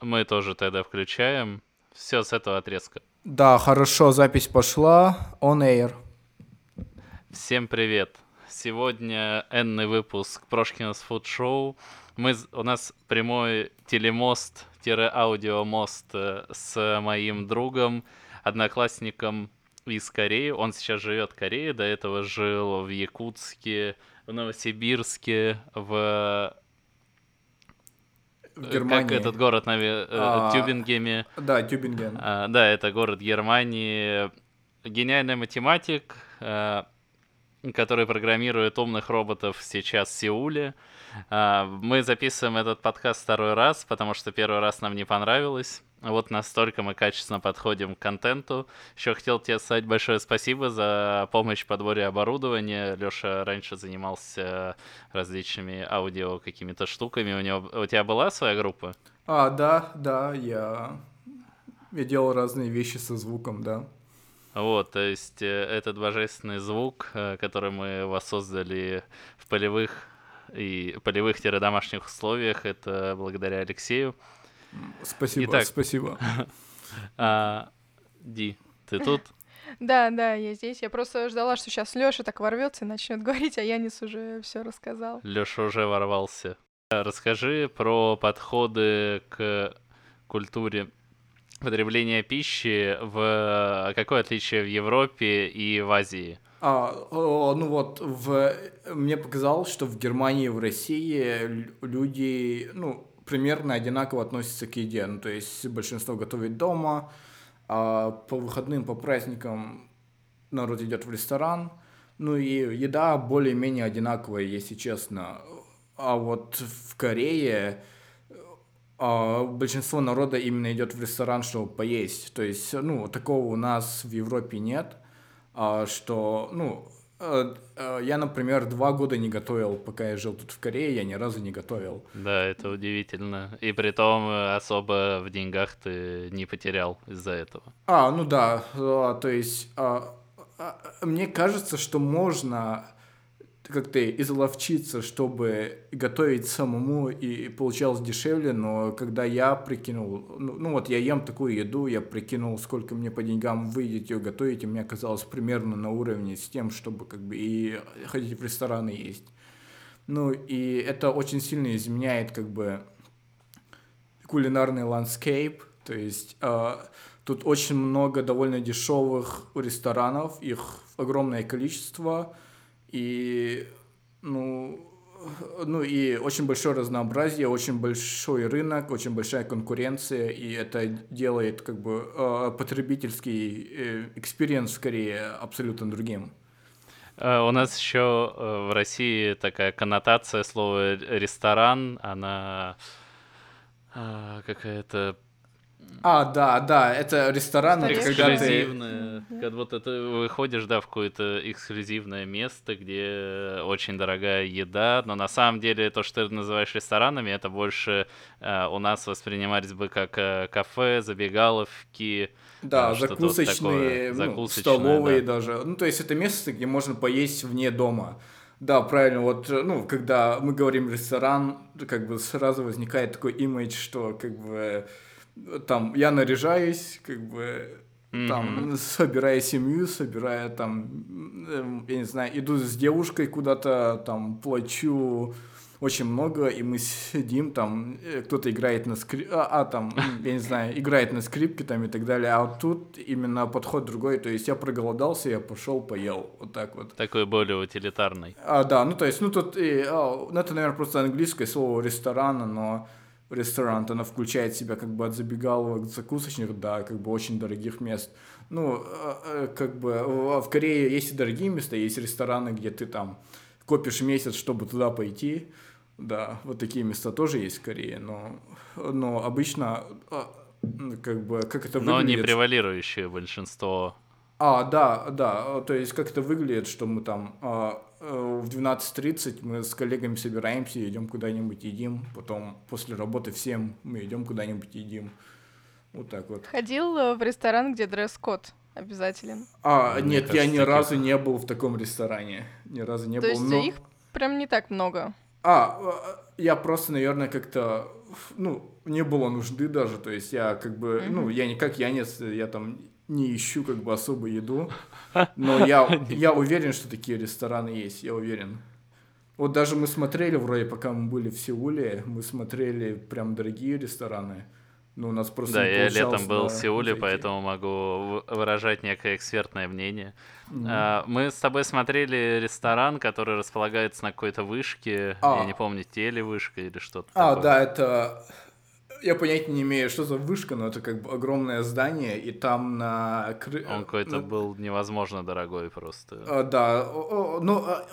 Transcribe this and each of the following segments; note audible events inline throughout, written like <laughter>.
Мы тоже тогда включаем. Все с этого отрезка. Да, хорошо, запись пошла. On air. Всем привет. Сегодня энный выпуск Прошкинс Фуд Шоу. Мы, у нас прямой телемост-аудиомост э, с моим другом, одноклассником из Кореи. Он сейчас живет в Корее, до этого жил в Якутске, в Новосибирске, в в Германии. Как этот город на э, а, Тюбингеме. Да, Тюбинген. А, да, это город Германии. Гениальный математик, а, который программирует умных роботов сейчас в Сеуле. А, мы записываем этот подкаст второй раз, потому что первый раз нам не понравилось. Вот настолько мы качественно подходим к контенту. Еще хотел тебе сказать большое спасибо за помощь в подборе оборудования. Леша раньше занимался различными аудио какими-то штуками. У, него, у тебя была своя группа? А, да, да, я, я делал разные вещи со звуком, да. Вот, то есть э, этот божественный звук, э, который мы воссоздали в полевых и полевых-домашних условиях, это благодаря Алексею. Спасибо, Итак, спасибо. <laughs> А, Ди, ты тут? <laughs> Да, да, я здесь. Я просто ждала, что сейчас Лёша так ворвется и начнет говорить, а Янис уже все рассказал. Лёша уже ворвался. Расскажи про подходы к культуре потребления пищи, в какое отличие в Европе и в Азии? А, ну вот, в... мне показалось, что в Германии и в России люди, ну, примерно одинаково относятся к еде. Ну, то есть большинство готовит дома, а по выходным, по праздникам народ идет в ресторан. Ну и еда более-менее одинаковая, если честно. А вот в Корее а, большинство народа именно идет в ресторан, чтобы поесть. То есть, ну, такого у нас в Европе нет, а, что, ну, я, например, два года не готовил, пока я жил тут в Корее, я ни разу не готовил. Да, это удивительно. И при том э, особо в деньгах ты не потерял из-за этого. А, ну да, то есть а, а, мне кажется, что можно как-то изловчиться, чтобы готовить самому и получалось дешевле, но когда я прикинул, ну, ну вот я ем такую еду, я прикинул, сколько мне по деньгам выйдет ее готовить, и мне оказалось примерно на уровне с тем, чтобы как бы и ходить в рестораны есть. Ну и это очень сильно изменяет как бы кулинарный landscape, то есть э, тут очень много довольно дешевых ресторанов, их огромное количество, и, ну, ну и очень большое разнообразие, очень большой рынок, очень большая конкуренция, и это делает как бы э, потребительский experience скорее абсолютно другим. Э, у нас еще э, в России такая коннотация слова ресторан, она какая-то а, да, да, это ресторан, это когда ты... Когда вот это выходишь, да, в какое-то эксклюзивное место, где очень дорогая еда, но на самом деле то, что ты называешь ресторанами, это больше э, у нас воспринимались бы как э, кафе, забегаловки, да, э, закусочные, вот ну, столовые да. даже. Ну, то есть это место, где можно поесть вне дома. Да, правильно, вот, ну, когда мы говорим ресторан, как бы сразу возникает такой имидж, что, как бы, там я наряжаюсь, как бы там, mm-hmm. собирая семью, собирая там, я не знаю, иду с девушкой куда-то, там, плачу очень много, и мы сидим, там, э, кто-то играет на скрипке, а, а, там, <laughs> я не знаю, играет на скрипке там и так далее, а вот тут именно подход другой, то есть я проголодался, я пошел, поел, вот так вот. Такой более утилитарный. А, да, ну то есть, ну тут, и, а, ну это, наверное, просто английское слово ресторана, но ресторан, она включает себя как бы от забегаловок закусочных до как бы очень дорогих мест. Ну, э, э, как бы в Корее есть и дорогие места, есть рестораны, где ты там копишь месяц, чтобы туда пойти. Да, вот такие места тоже есть в Корее, но, но обычно э, как бы как это выглядит... Но не превалирующее большинство. А, да, да, то есть как это выглядит, что мы там а, в 12.30 мы с коллегами собираемся, идем куда-нибудь едим, потом после работы всем мы идем куда-нибудь едим. Вот так вот. Ходил э, в ресторан, где дресс-код обязателен? А, Мне нет, кажется, я ни таких... разу не был в таком ресторане. Ни разу не То был. есть но... их прям не так много? А, э, я просто, наверное, как-то ну, не было нужды даже, то есть я как бы, mm-hmm. ну, я не как Янец, я там не ищу как бы особо еду, но я, <laughs> я уверен, что такие рестораны есть, я уверен. Вот даже мы смотрели, вроде пока мы были в Сеуле, мы смотрели прям дорогие рестораны, ну, у нас просто Да, я летом был в Сеуле, зайти. поэтому могу выражать некое экспертное мнение. Mm-hmm. Мы с тобой смотрели ресторан, который располагается на какой-то вышке. А. Я не помню, телевышка или что-то. А, такое. да, это я понятия не имею, что за вышка, но это как бы огромное здание, и там на... Он какой-то на... был невозможно дорогой просто. А, да, ну, а,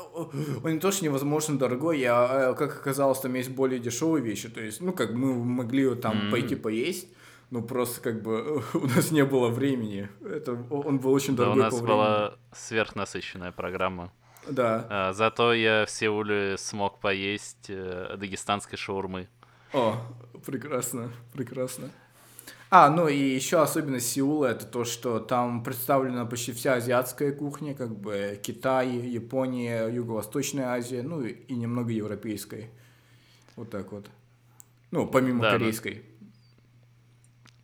он не то, что невозможно дорогой, а, как оказалось, там есть более дешевые вещи, то есть, ну, как мы могли там mm-hmm. пойти поесть, ну, просто как бы <laughs> у нас не было времени. Это, он был очень дорогой да, у нас была сверхнасыщенная программа. Да. А, зато я в Сеуле смог поесть э, дагестанской шаурмы. О, прекрасно, прекрасно. А, ну и еще особенность Сеула это то, что там представлена почти вся азиатская кухня, как бы Китай, Япония, Юго-Восточная Азия, ну и немного европейской. Вот так вот. Ну, помимо да, корейской.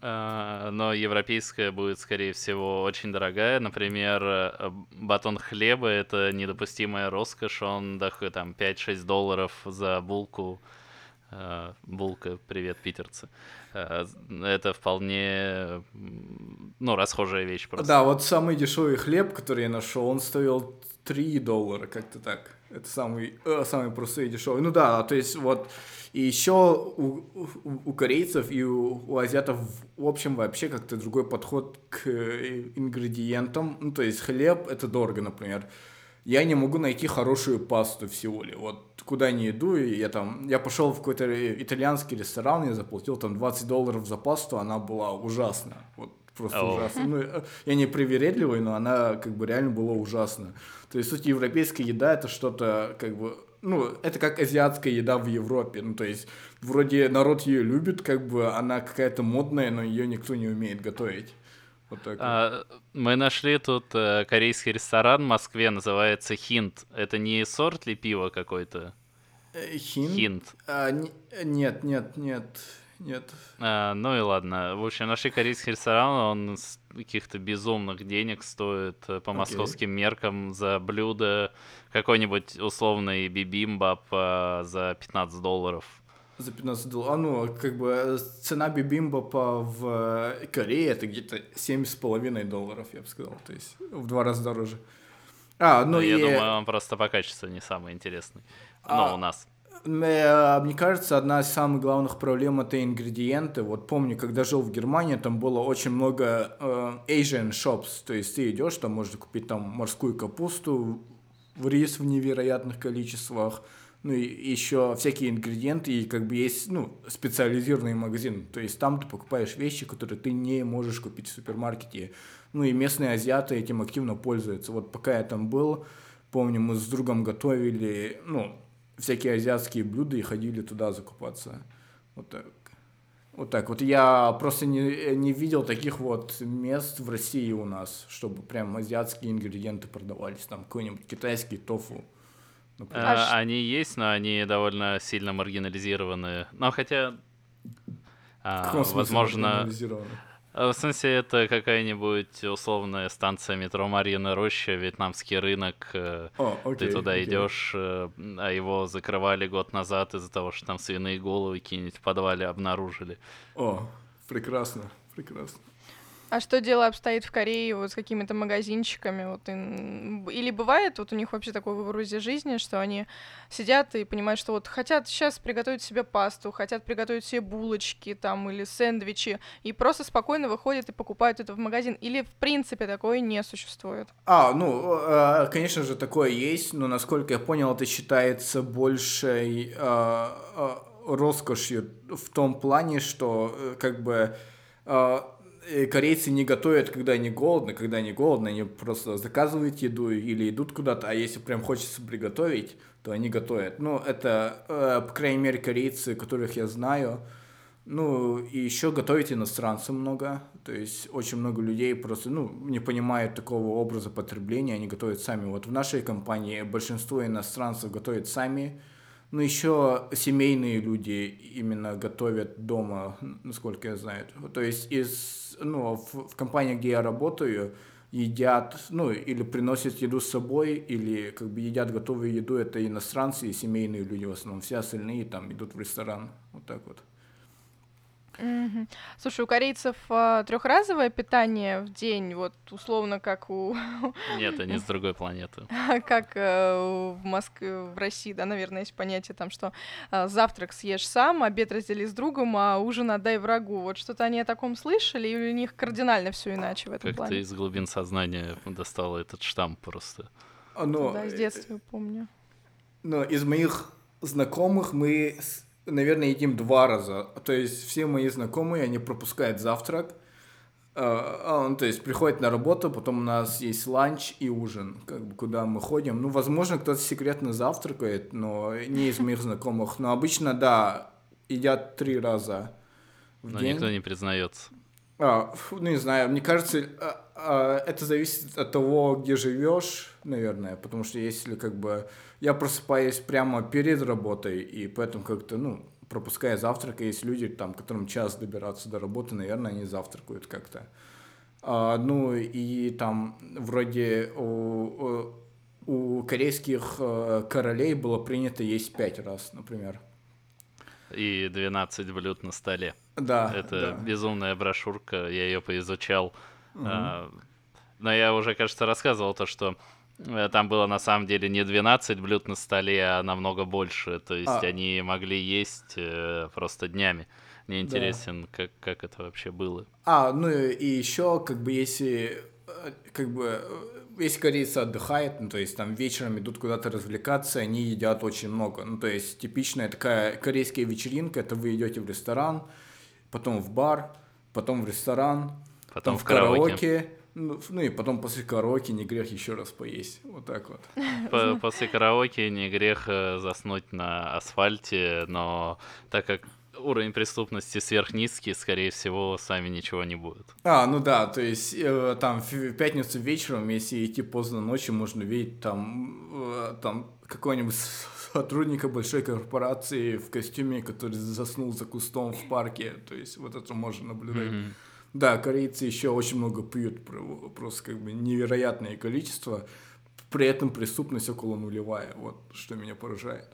Но... но европейская будет, скорее всего, очень дорогая. Например, э, батон хлеба — это недопустимая роскошь. Он доходит там 5-6 долларов за булку булка, привет, питерцы. Э, это вполне, ну, расхожая вещь просто. Да, вот самый дешевый хлеб, который я нашел, он стоил 3 доллара, как-то так. Это самый, э, самый простой и дешевый. Ну да, то есть вот и еще у, у, у корейцев и у, у азиатов в общем вообще как-то другой подход к ингредиентам. Ну то есть хлеб это дорого, например я не могу найти хорошую пасту в Сеуле. Вот куда не иду, и я там, я пошел в какой-то итальянский ресторан, я заплатил там 20 долларов за пасту, она была ужасна. Вот просто oh. ужасно. Ну, э, я не привередливый, но она как бы реально была ужасна. То есть, суть, европейская еда это что-то как бы ну, это как азиатская еда в Европе. Ну, то есть, вроде народ ее любит, как бы она какая-то модная, но ее никто не умеет готовить. Вот так а, Мы нашли тут э, корейский ресторан в Москве, называется Хинт. Это не сорт ли пива какой-то? Э, хинт? Хинт. А, не, нет, нет, нет. Нет. А, ну и ладно. В общем, нашли корейский ресторан, он с каких-то безумных денег стоит э, по московским okay. меркам за блюдо какой-нибудь условный бибимбап а, за 15 долларов за 15 долларов. А ну, как бы э, цена бибимбапа в э, Корее это где-то 7,5 долларов, я бы сказал. То есть в два раза дороже. А, ну, ну и... Я думаю, он просто по качеству не самый интересный. Но а, у нас. Э, мне кажется, одна из самых главных проблем это ингредиенты. Вот помню, когда жил в Германии, там было очень много э, Asian shops. То есть ты идешь, там можно купить там морскую капусту, рис в невероятных количествах, ну и еще всякие ингредиенты, и как бы есть, ну, специализированный магазин, то есть там ты покупаешь вещи, которые ты не можешь купить в супермаркете, ну и местные азиаты этим активно пользуются. Вот пока я там был, помню, мы с другом готовили, ну, всякие азиатские блюда и ходили туда закупаться. Вот так. Вот так вот. Я просто не, не видел таких вот мест в России у нас, чтобы прям азиатские ингредиенты продавались. Там какой-нибудь китайский тофу. Например. А, они есть, но они довольно сильно маргинализированы. Но хотя, а, возможно, а, в смысле, это какая-нибудь условная станция метро Марьина Роща, вьетнамский рынок. О, э, окей, Ты туда окей. идешь, э, а его закрывали год назад из-за того, что там свиные головы какие-нибудь в подвале обнаружили. О, прекрасно, прекрасно. А что дело обстоит в Корее вот с какими-то магазинчиками? Вот, и... Или бывает вот у них вообще такой выбор из жизни, что они сидят и понимают, что вот хотят сейчас приготовить себе пасту, хотят приготовить себе булочки там или сэндвичи, и просто спокойно выходят и покупают это в магазин? Или в принципе такое не существует? А, ну, э, конечно же, такое есть, но насколько я понял, это считается большей э, э, роскошью в том плане, что как бы корейцы не готовят, когда они голодны, когда они голодны, они просто заказывают еду или идут куда-то, а если прям хочется приготовить, то они готовят. Ну, это, э, по крайней мере, корейцы, которых я знаю. Ну, и еще готовить иностранцы много. То есть очень много людей просто, ну, не понимают такого образа потребления, они готовят сами. Вот в нашей компании большинство иностранцев готовят сами, Ну, еще семейные люди именно готовят дома, насколько я знаю. То есть из, ну, в, в компании, где я работаю, едят, ну, или приносят еду с собой, или как бы едят готовую еду, это иностранцы и семейные люди в основном. Все остальные там идут в ресторан. Вот так вот. Мгм. Слушай, у корейцев а, трехразовое питание в день, вот условно как у <laughs> Нет, они с другой планеты. как э, в Москве, в России, да, наверное, есть понятие там, что а, завтрак съешь сам, обед раздели с другом, а ужин отдай врагу. Вот что-то они о таком слышали, или у них кардинально все иначе в этом Как ты плане? из глубин сознания достала этот штамп просто. А, Но, Да, с детства помню. но из моих знакомых мы, с- наверное, едим два раза. То есть все мои знакомые, они пропускают завтрак. Ну, то есть приходят на работу, потом у нас есть ланч и ужин, как бы куда мы ходим. Ну, возможно, кто-то секретно завтракает, но не из моих знакомых. Но обычно, да, едят три раза в Но день. никто не признается. А, фу, ну, не знаю, мне кажется, а, а, это зависит от того, где живешь, наверное, потому что если как бы я просыпаюсь прямо перед работой, и поэтому как-то, ну, пропуская завтрак, и есть люди, там, которым час добираться до работы, наверное, они завтракают как-то. А, ну, и там вроде у, у, корейских э, королей было принято есть пять раз, например. И 12 блюд на столе. Да, Это да. безумная брошюрка, я ее поизучал. А, Но я уже, кажется, рассказывал то, что там было на самом деле не 12 блюд на столе, а намного больше. То есть А. они могли есть э, просто днями. Мне интересен, как, как это вообще было. А, ну и еще, как бы, если, э, как бы, э, если корейцы отдыхают, ну, то есть там вечером идут куда-то развлекаться, они едят очень много. Ну, то есть типичная такая корейская вечеринка, это вы идете в ресторан, потом в бар, потом в ресторан, Потом потом в караоке. Ну, ну и потом после караоке не грех еще раз поесть. Вот так вот. <laughs> По- После караоке не грех э, заснуть на асфальте, но так как уровень преступности сверхнизкий, скорее всего, с вами ничего не будет. А, ну да, то есть э, там в пятницу вечером, если идти поздно ночью, можно видеть там, э, там какого-нибудь сотрудника большой корпорации в костюме, который заснул за кустом в парке. То есть вот это можно наблюдать. Мгм. Да, корейцы еще очень много пьют, про- просто как бы невероятное количество. При этом преступность около нулевая. Вот что меня поражает.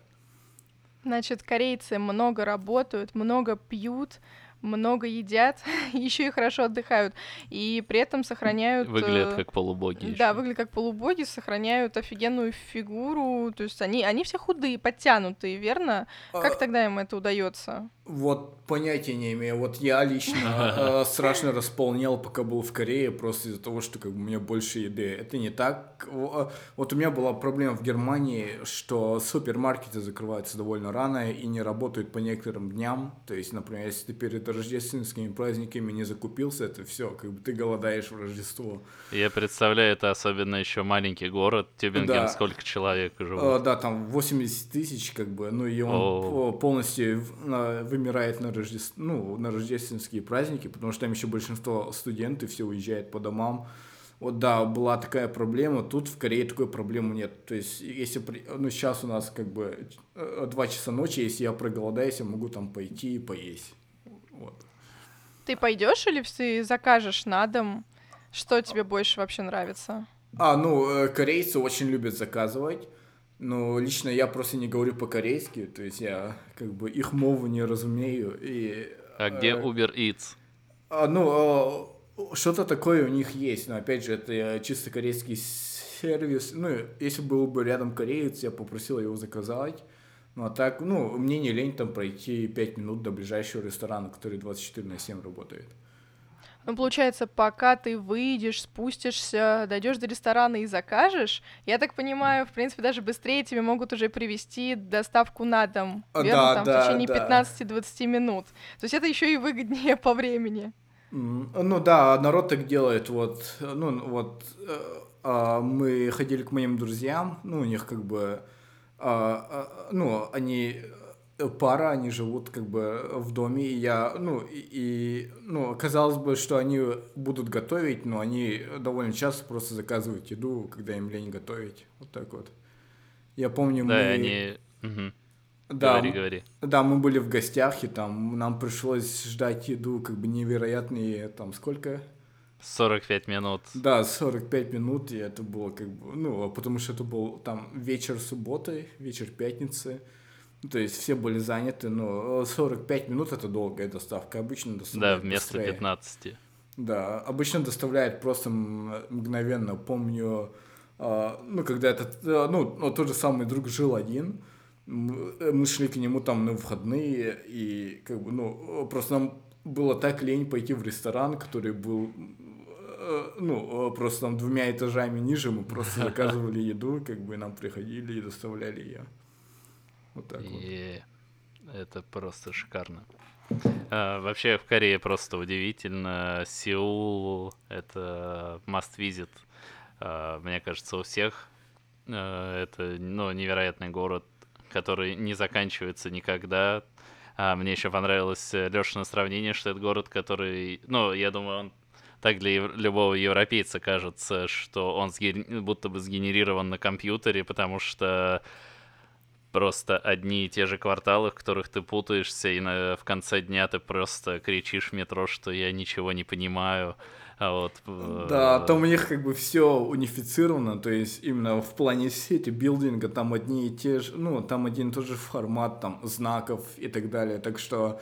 Значит, корейцы много работают, много пьют, много едят, <laughs> еще и хорошо отдыхают, и при этом сохраняют... Выглядят э, как полубоги. Да, ещё. выглядят как полубоги, сохраняют офигенную фигуру, то есть они, они все худые, подтянутые, верно? Как А, тогда им это удается? Вот понятия не имею. Вот я лично <laughs> э, страшно располнел, пока был в Корее, просто из-за того, что как бы, у меня больше еды. Это не так. Э, Вот у меня была проблема в Германии, что супермаркеты закрываются довольно рано и не работают по некоторым дням. То есть, например, если ты перед рождественскими праздниками не закупился, это все, как бы ты голодаешь в Рождество. Я представляю, это особенно еще маленький город. Тюбинген, Да. сколько человек Э, живут? да, там 80 тысяч, как бы, ну и он О. по- полностью вымирает на, Рождес- ну, на рождественские праздники, потому что там еще большинство студенты все уезжают по домам. Вот да, была такая проблема, тут в Корее такой проблемы нет. То есть, если, ну, сейчас у нас как бы э, 2 часа ночи, если я проголодаюсь, я могу там пойти и поесть. Вот. Ты пойдешь или ты закажешь на дом? Что тебе больше вообще нравится? А, ну, э, корейцы очень любят заказывать. Но лично я просто не говорю по-корейски, то есть я как бы их мову не разумею. И, А где э, Uber Eats? а, ну, а, что-то такое у них есть, но опять же, это э, чисто корейский сервис. Ну, если был бы рядом кореец, я попросил его заказать. Ну, а так, ну, мне не лень там пройти 5 минут до ближайшего ресторана, который 24 на 7 работает. Ну, получается, пока ты выйдешь, спустишься, дойдешь до ресторана и закажешь, я так понимаю, в принципе, даже быстрее тебе могут уже привезти доставку на дом. А, Верно? да, Там да, в течение да. 15-20 минут. То есть это еще и выгоднее по времени. Ну да, народ так делает. Вот, ну вот э, а, мы ходили к моим друзьям, ну у них как бы, ну они э, пара, они живут как бы в доме, и я, ну и, и, ну казалось бы, что они будут готовить, но они довольно часто просто заказывают еду, когда им лень готовить, вот так вот. Я помню, Да, мы... они... Мгм. Да, Говори, говори. Да, мы были в гостях, и там нам пришлось ждать еду как бы невероятные, там сколько? 45 минут. Да, 45 минут, и это было как бы, ну, потому что это был там вечер субботы, вечер пятницы, то есть все были заняты, но 45 минут это долгая доставка, обычно Да, доставляют вместо быстрее. 15. Да, обычно доставляет просто мгновенно. Помню, а, ну, когда этот, а, ну, ну, тот же самый друг жил один, э, мы шли к нему там на выходные, и как бы, ну, просто нам было так лень пойти в ресторан, который был, э, ну, э, просто там двумя этажами ниже, мы просто <laughs> заказывали еду, как бы нам приходили и доставляли ее. Вот так вот. Это просто шикарно. А, вообще в Корее просто удивительно. Сеул — это must visit. А, мне кажется, у всех А, это ну, невероятный город, который не заканчивается никогда. А, мне еще понравилось Лешина сравнение, что это город, который, ну, я думаю, он так для ев- любого европейца кажется, что он сге- будто бы сгенерирован на компьютере, потому что просто одни и те же кварталы, в которых ты путаешься, и на, в конце дня ты просто кричишь в метро, что я ничего не понимаю. А вот, э, Да, там у них как бы все унифицировано, то есть именно в плане сети билдинга там одни и те же, ну, там один и тот же формат там знаков и так далее, так что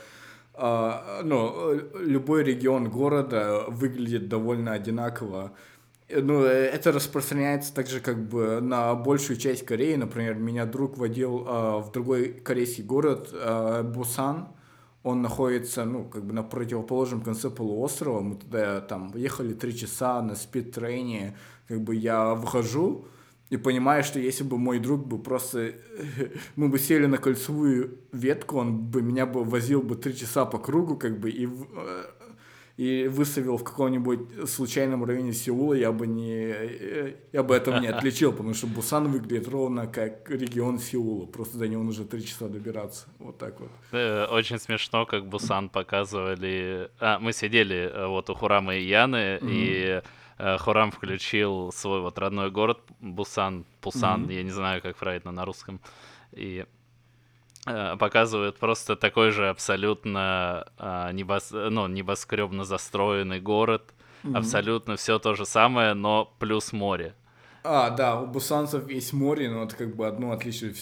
ну, э, любой регион города выглядит довольно одинаково. Э, Ну, э, это распространяется также как бы на большую часть Кореи. Например, меня друг водил а, в другой корейский город, а, Бусан. Он находится, ну, как бы на противоположном конце полуострова. Мы туда там ехали три часа на спид-трейне. Как бы я выхожу и понимаю, что если бы мой друг бы просто... <laughs> Мы бы сели на кольцевую ветку, он бы меня бы возил бы три часа по кругу, как бы, и, э, и выставил в каком-нибудь случайном районе Сеула, я бы не... э, Я бы этого не отличил, потому что Бусан выглядит ровно как регион Сеула. Просто до него нужно три часа добираться. Вот так вот. Э, Очень смешно, как Бусан показывали. А, мы сидели вот у Хурама и Яны, и э, Хурам включил свой вот родной город Бусан, Пусан, Мгм. я не знаю, как правильно на русском, и э, показывает просто такой же абсолютно а, небос... ну, небоскребно застроенный город, абсолютно все то же самое, но плюс море. А, да, у бусанцев есть море, но это как бы одно отличие,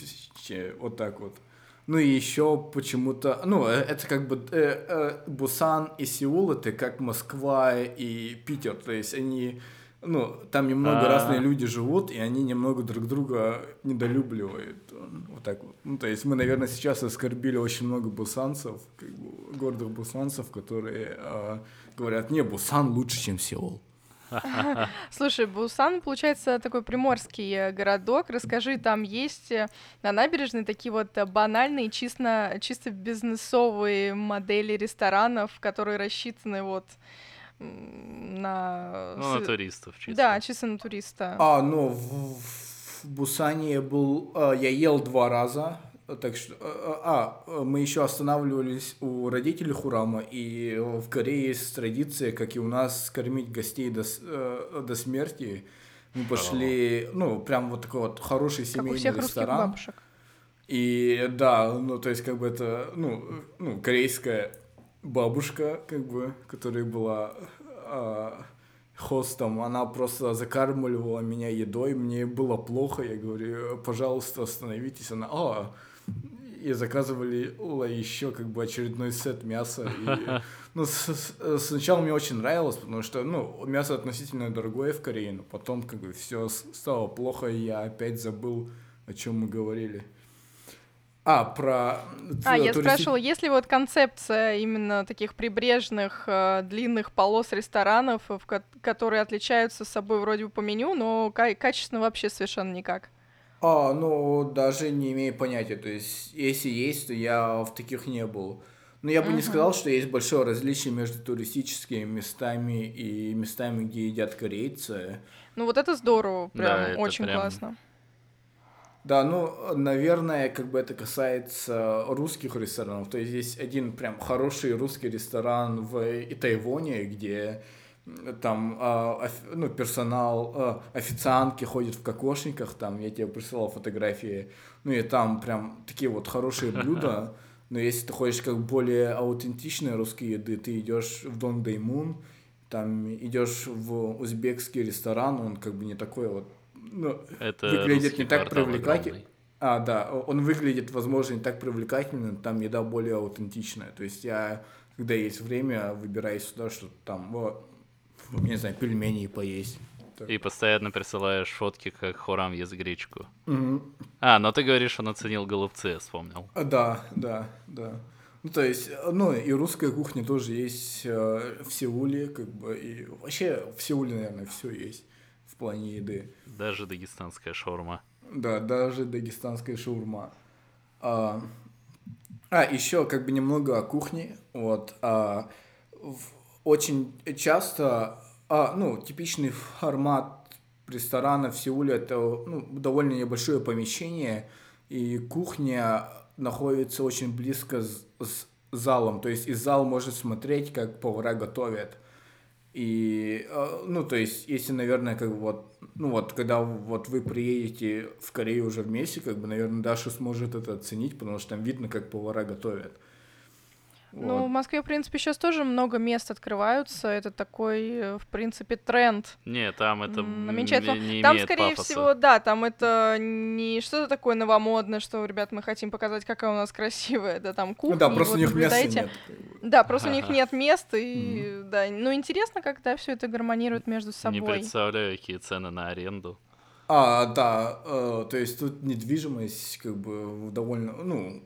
вот так вот. Ну и еще почему-то, ну, э, это как бы э, э, Бусан и Сеул, это как Москва и Питер, то есть они, ну, там немного А. разные люди живут, и они немного друг друга недолюбливают, вот так вот. Ну, то есть мы, наверное, сейчас оскорбили очень много бусанцев, как бы гордых бусанцев, которые э, говорят, не, Бусан лучше, чем Сеул. <laughs> Слушай, Бусан, получается, такой приморский э, городок. Расскажи, там есть э, на набережной такие вот э, банальные, чисто, чисто бизнесовые модели ресторанов, которые рассчитаны вот на... Ну, на туристов чисто. Да, чисто на туриста. А, ну, в, в Бусане я был, я ел два раза, так что, а, а, мы еще останавливались у родителей Хурама, и в Корее есть традиция, как и у нас, кормить гостей до, э, до смерти. Мы пошли, ну, прям вот такой вот хороший как у семейный всех русских ресторан. бабушек. И да, ну, то есть, как бы это, ну, ну корейская бабушка, как бы, которая была а, хостом, она просто закармливала меня едой, мне было плохо, я говорю, пожалуйста, остановитесь. Она, а, и заказывали еще как бы очередной сет мяса. И, <laughs> ну, с- с- сначала мне очень нравилось, потому что, ну, мясо относительно дорогое в Корее, но потом как бы все стало плохо, и я опять забыл, о чем мы говорили. А, про... А, я туристи- спрашивала, есть ли вот концепция именно таких прибрежных э, длинных полос ресторанов, э, в ко- которые отличаются собой вроде бы по меню, но ка- качественно вообще совершенно никак. А, ну, даже не имею понятия. То есть, если есть, то я в таких не был. Но я бы не Мгм. сказал, что есть большое различие между туристическими местами и местами, где едят корейцы. Ну вот это здорово, прям Да, очень прям- классно. Да, ну, наверное, как бы это касается русских ресторанов. То есть есть один прям хороший русский ресторан в Итайвоне, где там, а, ну, персонал, а, официантки ходят в кокошниках, там, я тебе присылал фотографии, ну, и там прям такие вот хорошие <laughs> блюда, но если ты хочешь как более аутентичной русской еды, ты идешь в Дон Даймун, там идешь в узбекский ресторан, он как бы не такой вот, ну, Это выглядит не так привлекательно. А, да, он выглядит, возможно, не так привлекательно, там еда более аутентичная. То есть я, когда есть время, выбираюсь сюда, что там, вот, не знаю, пельмени поесть. И постоянно присылаешь фотки, как Хорам ест гречку. Мгм. А, но ты говоришь, он оценил голубцы, я вспомнил. А, Да, да, да. Ну, то есть, ну, и русская кухня тоже есть э, в Сеуле, как бы, и вообще в Сеуле, наверное, все есть в плане еды. Даже дагестанская шаурма. Да, даже дагестанская шаурма. А, а, еще как бы немного о кухне. Вот. А, в- очень часто, а, ну, типичный формат ресторана в Сеуле это ну, довольно небольшое помещение, и кухня находится очень близко с, с залом. То есть из зала можно смотреть, как повара готовят. И, э, ну, то есть, если, наверное, как вот, ну, вот, когда вот вы приедете в Корею уже вместе, как бы, наверное, Даша сможет это оценить, потому что там видно, как повара готовят. Ну, в Вот. Москве, в принципе, сейчас тоже много мест открываются. Это такой, э, в принципе, тренд. Не, там это намечается. не, не Там, скорее пафоса. всего, да, там это не что-то такое новомодное, что, ребят, мы хотим показать, какая у нас красивая, да, там Ну кухня. да, просто вот у них места наблюдайте. нет. Да, просто у них Ага. нет места, и, да, ну, интересно, когда все это гармонирует между Не собой. представляю, какие цены на аренду. А, да, э, то есть тут недвижимость, как бы, довольно, ну,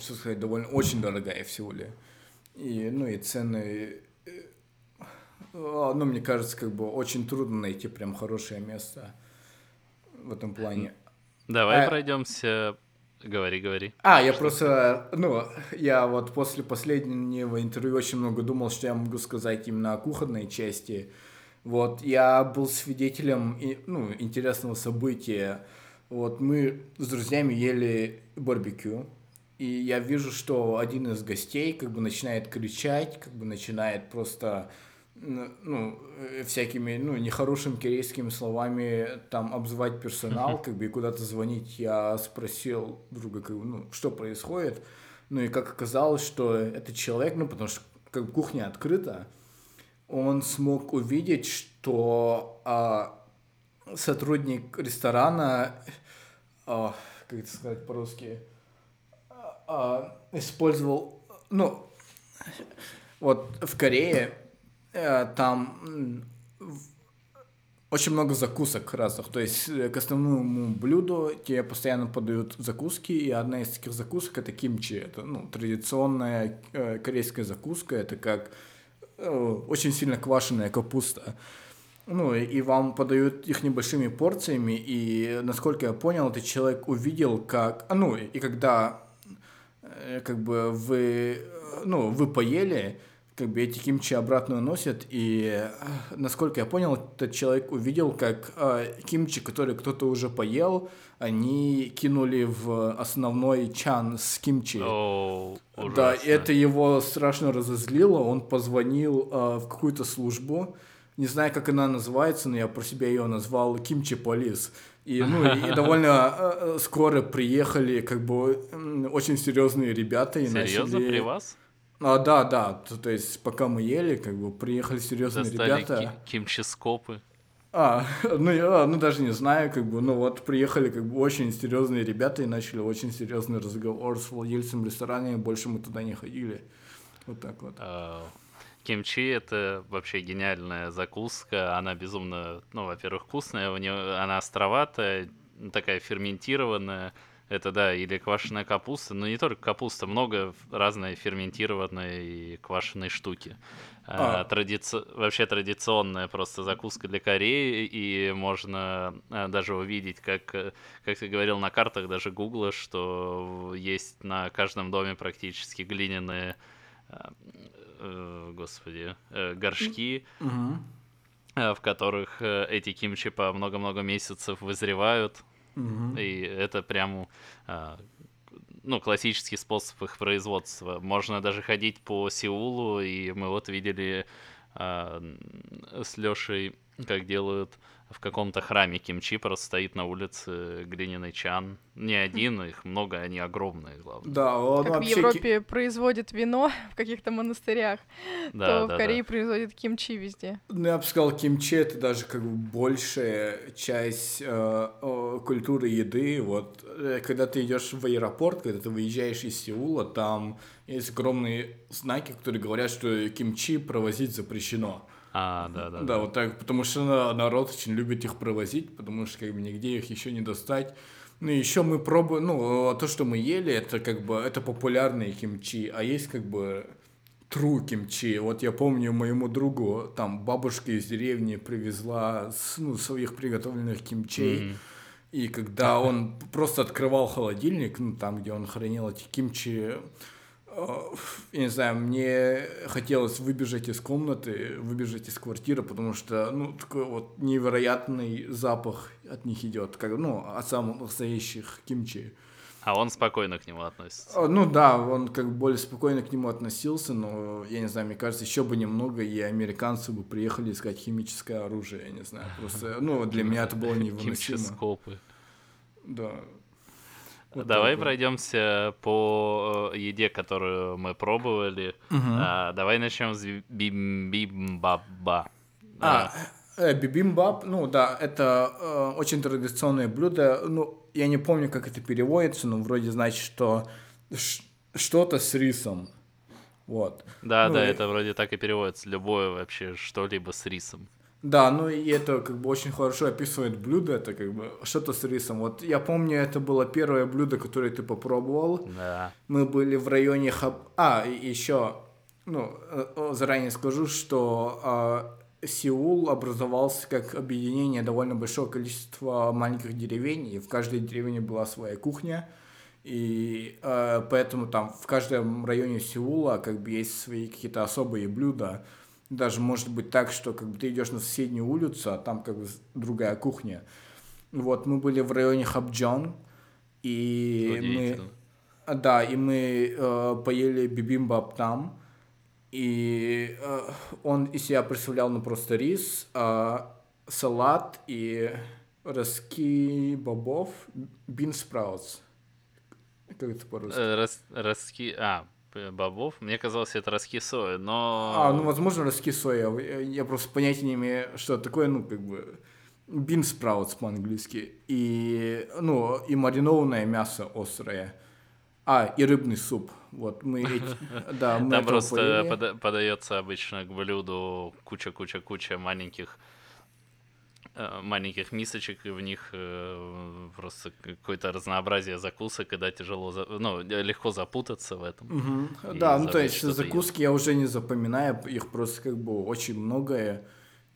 что сказать, довольно очень дорогая в Сеуле. И, ну, и цены, э, а, ну, мне кажется, как бы очень трудно найти прям хорошее место в этом плане. Давай А- пройдемся. Говори, говори. А, я просто, ну, я вот после последнего интервью очень много думал, что я могу сказать именно о кухонной части. Вот, я был свидетелем, ну, интересного события. Вот, мы с друзьями ели барбекю, и я вижу, что один из гостей как бы начинает кричать, как бы начинает просто ну, э, всякими, ну, нехорошими корейскими словами там обзывать персонал, как бы, и куда-то звонить. Я спросил друга, как бы, ну, что происходит. Ну, и как оказалось, что этот человек, ну, потому что как бы кухня открыта, он смог увидеть, что а, сотрудник ресторана, а, как это сказать по-русски, использовал, ну, вот в Корее э, там очень много закусок разных. То есть э, к основному блюду тебе постоянно подают закуски, и одна из таких закусок это кимчи. Это ну, традиционная э, корейская закуска. Это как очень сильно квашеная капуста. Ну, и, вам подают их небольшими порциями, и, насколько я понял, этот человек увидел, как... а, Ну, и когда как бы вы, э, ну, вы поели, как бы эти кимчи обратно носят, и, э, насколько я понял, этот человек увидел, как э, кимчи, который кто-то уже поел, они кинули в основной чан с кимчи. О, Да, это его страшно разозлило. Он позвонил э, в какую-то службу. Не знаю, как она называется, но я про себя ее назвал Кимчи Полис. И, ну, и, довольно э, э, скоро приехали, как бы, очень серьезные ребята и Серьезно, начали... при вас? А, да, да, то, то есть пока мы ели, как бы приехали серьезные Застали ребята. ки- кимчи-скопы. А, <laughs> ну, я, ну, даже не знаю, как бы, ну, вот приехали, как бы, очень серьезные ребята и начали очень серьезный разговор с владельцем ресторана, и больше мы туда не ходили. Вот так вот. А, Кимчи это вообще гениальная закуска. Она безумно, ну, во-первых, вкусная, у нее она островатая, такая ферментированная. Это да, или квашеная капуста, но не только капуста, много разной ферментированной и квашеной штуки. А, А. традици- Вообще традиционная просто закуска для Кореи, и можно а, даже увидеть, как, э, как ты говорил на картах даже Гугла, что есть на каждом доме практически глиняные а, господи, э, горшки, э, в которых э, эти кимчи по много-много месяцев вызревают. И это прям, ну, классический способ их производства. Можно даже ходить по Сеулу, и мы вот видели а, с Лешей, как делают в каком-то храме кимчи, просто стоит на улице глиняный чан. Не один, их много, они огромные, главное. Да, он Как в вообще... Европе производят вино <laughs> в каких-то монастырях, Да, то да, в да. Корее производят кимчи везде. Ну, я бы сказал, кимчи это даже как бы большая часть э, э, культуры еды. Вот э, когда ты идешь в аэропорт, когда ты выезжаешь из Сеула, там есть огромные знаки, которые говорят, что кимчи провозить запрещено. А, да, да. Да, вот так, потому что на- народ очень любит их провозить, потому что как бы нигде их еще не достать. Ну, еще мы пробуем, ну, то, что мы ели, это как бы, это популярные кимчи, а есть как бы true кимчи. Вот я помню моему другу, там, бабушка из деревни привезла, ну, своих приготовленных кимчей, Мгм. и когда он просто открывал холодильник, ну, там, где он хранил эти кимчи, я не знаю, мне хотелось выбежать из комнаты, выбежать из квартиры, потому что, ну, такой вот невероятный запах от них идет, как, ну, от самых настоящих кимчи. А он спокойно к нему относится. А, Ну да, он как более спокойно к нему относился, но, я не знаю, мне кажется, еще бы немного, и американцы бы приехали искать химическое оружие, я не знаю, просто, ну, для меня это было невыносимо. Кимчи-скопы. Да. Вот Давай вот. пройдемся по э, еде, которую мы пробовали. Мгм. А, давай начнем с бимбимбаба. А, э, бибимбап, ну да, это э, очень традиционное блюдо. Ну, я не помню, как это переводится, но вроде значит, что что-то с рисом. Вот. Да, Ну, да, и- это вроде так и переводится. Любое вообще что-либо с рисом. Да, ну и это как бы очень хорошо описывает блюдо, это как бы что-то с рисом. Вот я помню, это было первое блюдо, которое ты попробовал. Да. Мы были в районе Хаб... А, и еще, ну, э, заранее скажу, что а, Сеул образовался как объединение довольно большого количества маленьких деревень, и в каждой деревне была своя кухня. И э, поэтому там в каждом районе Сеула как бы есть свои какие-то особые блюда. Даже может быть так, что как бы ты идешь на соседнюю улицу, а там как бы другая кухня. Вот, мы были в районе Хабджон, и мы... Удивительно. А, Да, и мы э, поели бибимбап там, и э, он из себя представлял ну просто рис, э, салат и ростки бобов, бин спраутс. Как это по-русски? Э, рос- Ростки... А, бобов? Мне казалось, это ростки сои, но... А, ну, возможно, ростки соя. Я, я просто понятия не имею, что это такое, ну, как бы, бин спраутс по-английски. И, ну, и маринованное мясо острое. А, и рыбный суп. Вот, мы <laughs> эти- Да, мы Там просто пода- подается обычно к блюду куча-куча-куча маленьких маленьких мисочек, и в них э, просто какое-то разнообразие закусок, и да, тяжело, за- ну, легко запутаться в этом. И Да, ну то есть закуски я уже не запоминаю, их просто как бы очень многое,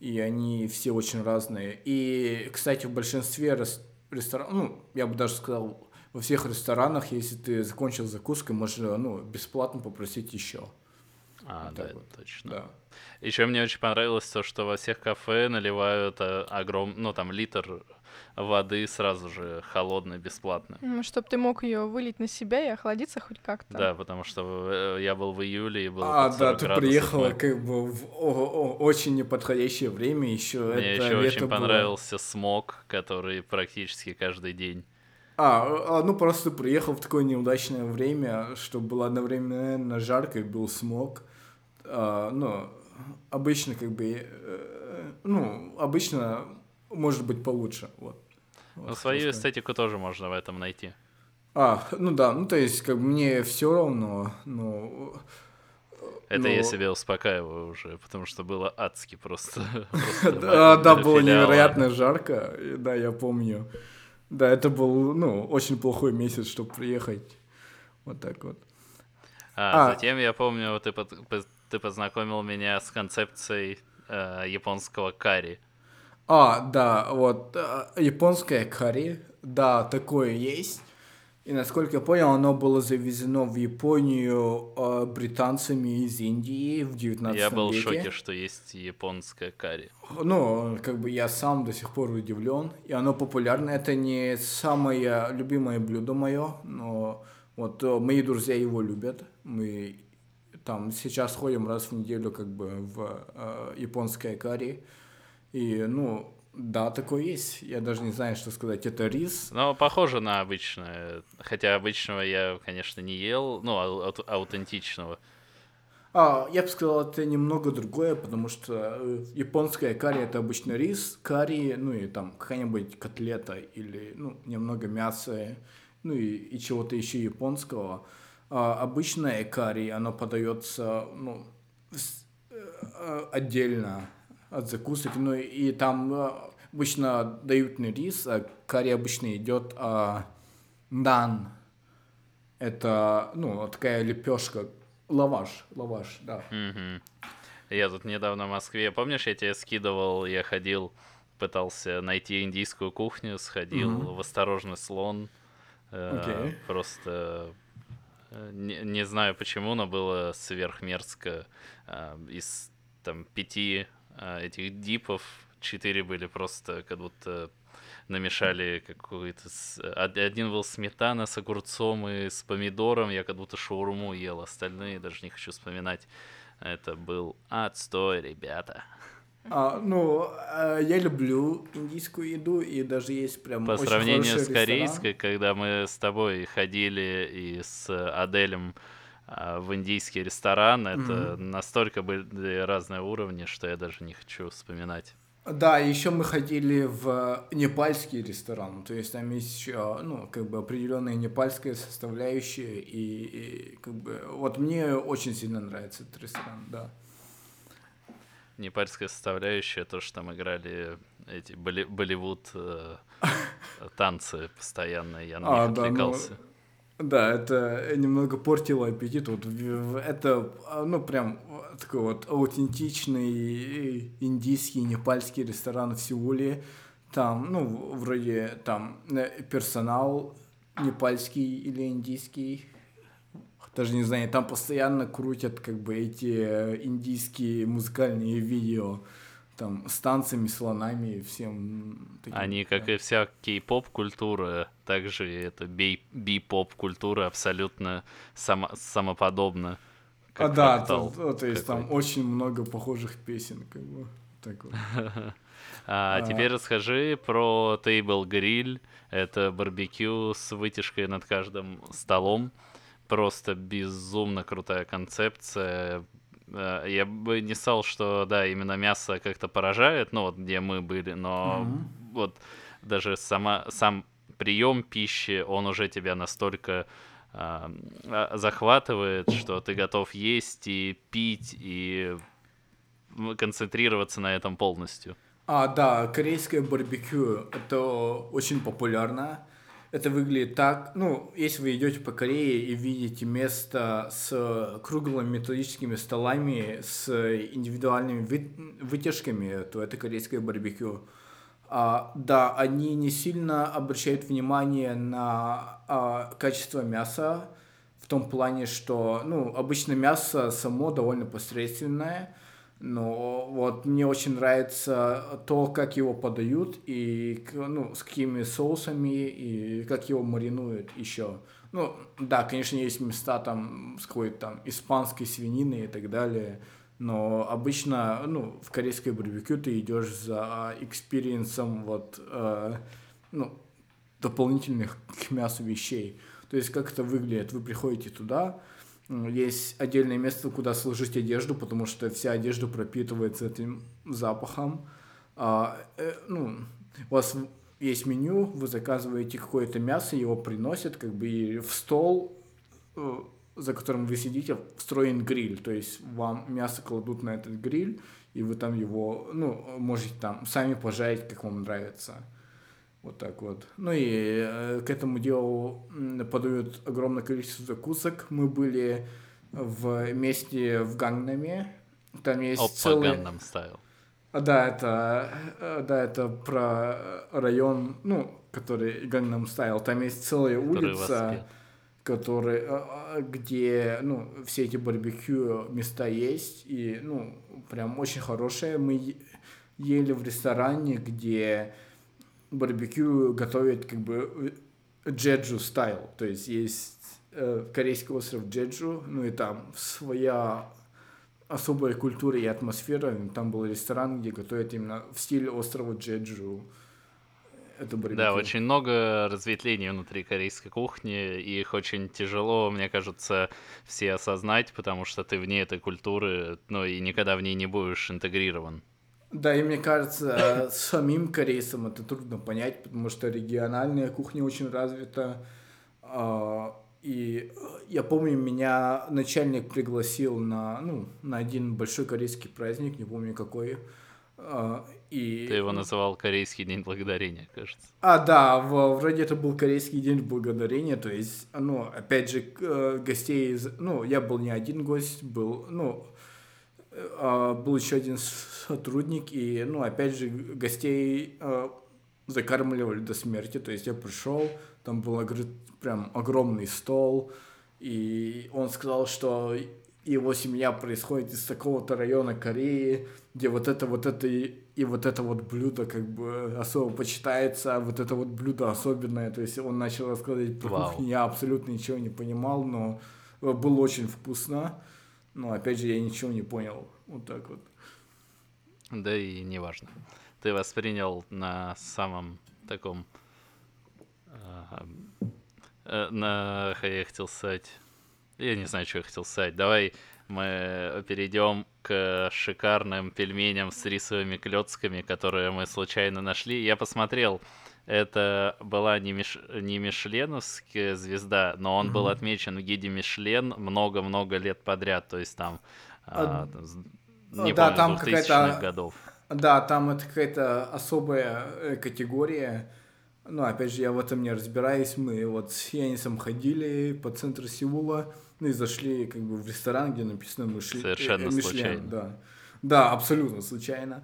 и они все очень разные. И, кстати, в большинстве рес- ресторанов, ну, я бы даже сказал, во всех ресторанах, если ты закончил закуской, можно, ну, бесплатно попросить еще. А, Вот да, вот. точно. Да. Еще мне очень понравилось то, что во всех кафе наливают э, огром... ну там литр воды сразу же холодной, бесплатно. Чтобы ты мог ее вылить на себя и охладиться хоть как-то. Да, потому что э, я был в июле и было А, да, 40 ты приехала как бы в очень неподходящее время еще. Мне это еще очень было. понравился смог, который практически каждый день. А, а, ну просто приехал в такое неудачное время, что было одновременно жарко и был смог. А, ну, обычно как бы, э, ну, обычно может быть получше, вот. Вот, Но хотел свою сказать. эстетику тоже можно в этом найти. А, ну да, ну то есть как бы мне все равно, ну... Это я ну, себя успокаиваю уже, потому что было адски просто. <laughs> Да, было невероятно жарко, да, я помню. Да, это был, ну, очень плохой месяц, чтобы приехать. Вот так вот. А, А. затем я помню, вот ты, ты познакомил меня с концепцией э, японского карри. А, да, вот э, японское карри, да, такое есть. И насколько я понял, оно было завезено в Японию э, британцами из Индии в 19 Я был в веке. шоке, что есть японское карри. Ну, как бы я сам до сих пор удивлен. И оно популярно. Это не самое любимое блюдо мое, но вот э, мои друзья его любят. Мы там сейчас ходим раз в неделю как бы в э, японское карри. И, ну, да, такое есть. Я даже не знаю, что сказать. Это рис. Ну, похоже на обычное. Хотя обычного я, конечно, не ел. Ну, ау- аутентичного. А, я бы сказал, это немного другое, потому что э, японское карри это обычно рис, карри, ну и там какая-нибудь котлета или ну, немного мяса, ну и, и чего-то еще японского. А, обычное карри, оно подается ну, э, отдельно от закусок, ну и там э, обычно дают не рис, а карри обычно идет а, дан. Это, ну, такая лепешка, Лаваш, лаваш, да. Я тут недавно в Москве, помнишь, я тебе скидывал, я ходил, пытался найти индийскую кухню, сходил mm в осторожный слон. Okay. Э, просто э, не, не знаю почему, но было сверхмерзко. Э, из там пяти этих дипов четыре были просто как будто намешали какой-то... Один был сметана с огурцом и с помидором, я как будто шаурму ел, остальные даже не хочу вспоминать. Это был отстой, ребята. А, ну, а, я люблю индийскую еду, и даже есть прям По очень сравнению с корейской, ресторан. когда мы с тобой ходили и с Аделем а, в индийский ресторан, это mm-hmm. настолько были разные уровни, что я даже не хочу вспоминать. Да, еще мы ходили в непальский ресторан, то есть там есть еще, ну, как бы определенная непальская составляющая, и, и как бы, вот мне очень сильно нравится этот ресторан, да. Непальская составляющая, то, что там играли эти Болли, Болливуд э, <laughs> танцы постоянно, я на а, них отвлекался. Да, ну... Да, это немного портило аппетит. Вот это, ну, прям такой вот аутентичный индийский, непальский ресторан в Сеуле. Там, ну, вроде там э, персонал непальский или индийский. Даже не знаю, там постоянно крутят как бы эти э, индийские музыкальные видео там с танцами, слонами и всем таким. Они, как да. и вся кей-поп культура, также это би-поп культура абсолютно само самоподобна. А да, то, то, то есть там очень много похожих песен, как бы. Так вот. <laughs> а, а теперь расскажи про Table Grill. Это барбекю с вытяжкой над каждым столом. Просто безумно крутая концепция. Э, я бы не сказал, что да, именно мясо как-то поражает, ну вот где мы были, но mm-hmm. вот даже сама, сам прием пищи, он уже тебя настолько э, захватывает, что ты готов есть и пить и концентрироваться на этом полностью. А, да, корейское барбекю это очень популярно это выглядит так, ну, если вы идете по Корее и видите место с круглыми металлическими столами, с индивидуальными вы, вытяжками, то это корейское барбекю. А, да, они не сильно обращают внимание на а, качество мяса, в том плане, что, ну, обычно мясо само довольно посредственное, но вот мне очень нравится то, как его подают, и ну, с какими соусами, и как его маринуют еще. Ну, да, конечно, есть места там с какой-то там испанской свининой и так далее, но обычно, ну, в корейской барбекю ты идешь за experience ом вот, э, ну, дополнительных к мясу вещей. То есть, как это выглядит? Вы приходите туда, есть отдельное место, куда сложить одежду, потому что вся одежда пропитывается этим запахом. А, э, ну, у вас есть меню, вы заказываете какое-то мясо, его приносят, как бы и в стол, э, за которым вы сидите, встроен гриль. То есть вам мясо кладут на этот гриль, и вы там его, ну, можете там сами пожарить, как вам нравится. Вот так вот. Ну и э, к этому делу подают огромное количество закусок. Мы были в месте в Гангнаме. Там есть Опа, целый... Gangnam Style. А, да, это, э, да, это про район, ну, который Gangnam Style. Там есть целая который улица, который, э, где, ну, все эти барбекю места есть. И, ну, прям очень хорошие. Мы ели в ресторане, где барбекю готовят как бы джеджу стайл, то есть есть э, корейский остров Джеджу, ну и там своя особая культура и атмосфера. Там был ресторан, где готовят именно в стиле острова Джеджу. Это барбекю. Да, очень много разветвлений внутри корейской кухни, и их очень тяжело, мне кажется, все осознать, потому что ты вне этой культуры, ну и никогда в ней не будешь интегрирован. Да, и мне кажется, самим корейцам это трудно понять, потому что региональная кухня очень развита. А, и я помню, меня начальник пригласил на, ну, на один большой корейский праздник, не помню какой. А, и... Ты его называл Корейский день благодарения, кажется. А, да, вроде это был Корейский день благодарения, то есть, ну, опять же, э, гостей из... Ну, я был не один гость, был, ну, а, был еще один сотрудник, и, ну, опять же, гостей а, закармливали до смерти, то есть я пришел, там был прям огромный стол, и он сказал, что его семья происходит из такого-то района Кореи, где вот это, вот это и, и вот это вот блюдо как бы особо почитается, а вот это вот блюдо особенное. То есть он начал рассказывать про Вау. кухню, я абсолютно ничего не понимал, но было очень вкусно. Но опять же я ничего не понял. Вот так вот. Да и не важно. Ты воспринял на самом таком... Э, э, на... Я хотел сказать я не знаю, что я хотел сказать. Давай мы перейдем к шикарным пельменям с рисовыми клетками, которые мы случайно нашли. Я посмотрел, это была не, Миш... не Мишленовская звезда, но он mm-hmm. был отмечен в гиде Мишлен много-много лет подряд. То есть там, а, а, не да, помню, там 2000-х годов. Да, там это какая-то особая э, категория. Ну, опять же, я в этом не разбираюсь. Мы вот с Янисом ходили по центру Сеула ну и зашли как бы в ресторан, где написано. Совершенно э, Мишлен, случайно. Да. да, абсолютно случайно.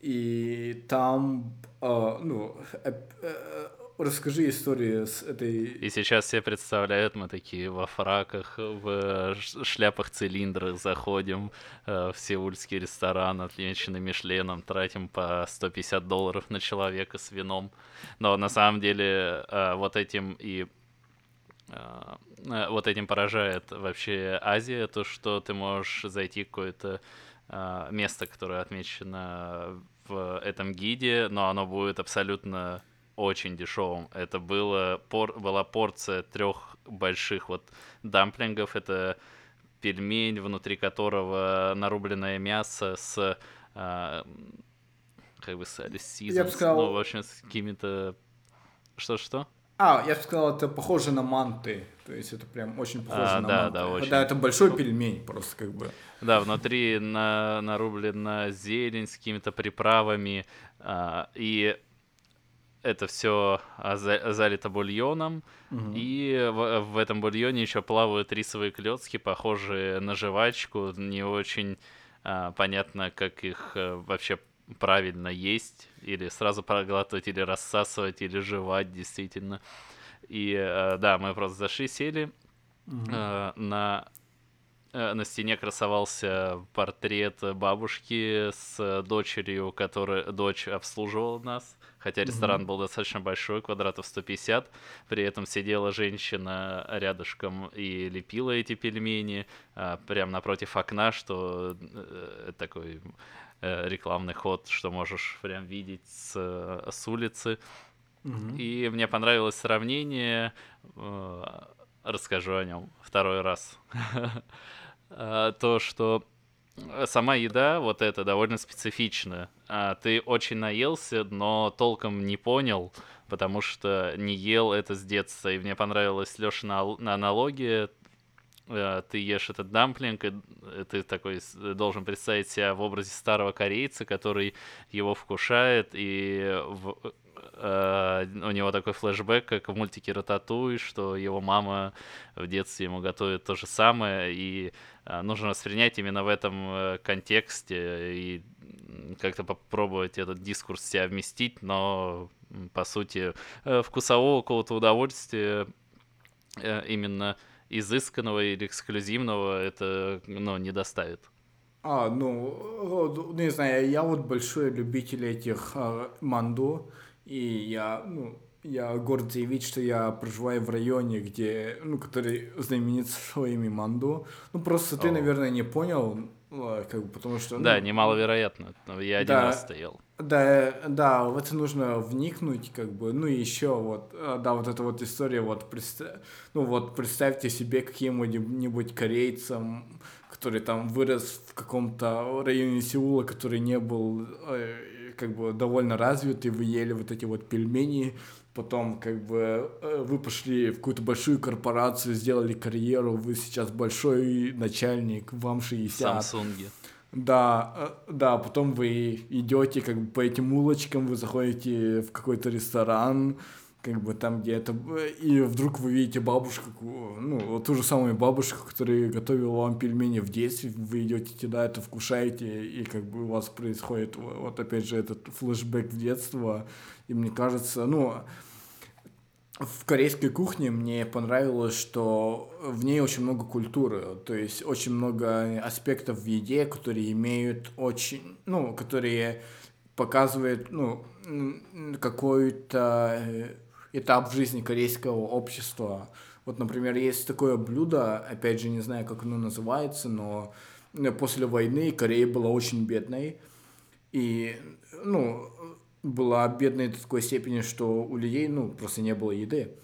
И там, э, ну, э, э, расскажи историю с этой... И сейчас все представляют, мы такие во фраках, в шляпах-цилиндрах заходим э, в сеульский ресторан, отмеченный Мишленом, тратим по 150 долларов на человека с вином. Но на самом деле вот этим и вот этим поражает вообще Азия, то, что ты можешь зайти в какое-то место, которое отмечено в этом гиде, но оно будет абсолютно очень дешевым. Это было, пор, была порция трех больших вот дамплингов. Это пельмень, внутри которого нарубленное мясо с как бы с алисизом, сказал... ну, в общем, с какими-то... Что-что? А, я бы сказал, это похоже на манты. То есть это прям очень похоже а, на да, манты. Да, очень. Да, это большой пельмень просто как бы. Да, внутри на, нарублена зелень с какими-то приправами. А, и это все залито бульоном. Угу. И в, в этом бульоне еще плавают рисовые клетки, похожие на жвачку. Не очень а, понятно, как их а, вообще правильно есть, или сразу проглатывать, или рассасывать, или жевать, действительно. И э, да, мы просто зашли, сели. Угу. На, э, на стене красовался портрет бабушки с дочерью, которая дочь обслуживала нас. Хотя ресторан был достаточно большой, квадратов 150. При этом сидела женщина рядышком и лепила эти пельмени а, прямо напротив окна, что э, такой Э, рекламный ход, что можешь прям видеть с, с улицы. И мне понравилось сравнение, э, расскажу о нем второй раз. Э, <laughs> то, что сама еда, вот эта, довольно специфичная. А ты очень наелся, но толком не понял, потому что не ел это с детства. И мне понравилась Лешина аналогия Э, ты ешь этот дамплинг, и э, ты такой должен представить себя в образе старого корейца, который его вкушает, и в, э, у него такой флешбэк, как в мультике Рататуй, что его мама в детстве ему готовит то же самое, и э, нужно воспринять именно в этом э, контексте и как-то попробовать этот дискурс себя вместить, но по сути э, вкусового какого-то удовольствия э, именно изысканного или эксклюзивного это, ну, не доставит. А, ну, не знаю, я вот большой любитель этих а, манду, и я, ну, я горд заявить, что я проживаю в районе, где, ну, который знаменит своими манду. Ну, просто ты, О. наверное, не понял, э, как бы, потому что... Да, ну, немаловероятно. но Я один Да. раз стоял. Да, да, в это нужно вникнуть, как бы, ну и еще вот, э, да, вот эта вот история, вот, представь, ну вот, представьте себе каким-нибудь корейцам, который там вырос в каком-то районе Сеула, который не был, э, как бы, довольно развит, и вы ели вот эти вот пельмени, потом, как бы, э, вы пошли в какую-то большую корпорацию, сделали карьеру, вы сейчас большой начальник, вам 60. Самсунги. Да, э, да, потом вы идете как бы по этим улочкам, вы заходите в какой-то ресторан, как бы там где-то, э, и вдруг вы видите бабушку, ку- ну, ту же самую бабушку, которая готовила вам пельмени в детстве, вы идете туда, это вкушаете, и как бы у вас происходит во- вот опять же этот флешбэк в детство, и мне кажется, ну, в корейской кухне мне понравилось, что в ней очень много культуры, то есть очень много аспектов в еде, которые имеют очень, ну, которые показывают, ну, м, какой-то э, этап в жизни корейского общества. Вот, например, есть такое блюдо, опять же, не знаю, как оно называется, но э, после войны Корея была очень бедной, и, ну, была бедной до такой степени, что у людей, ну, просто не было еды.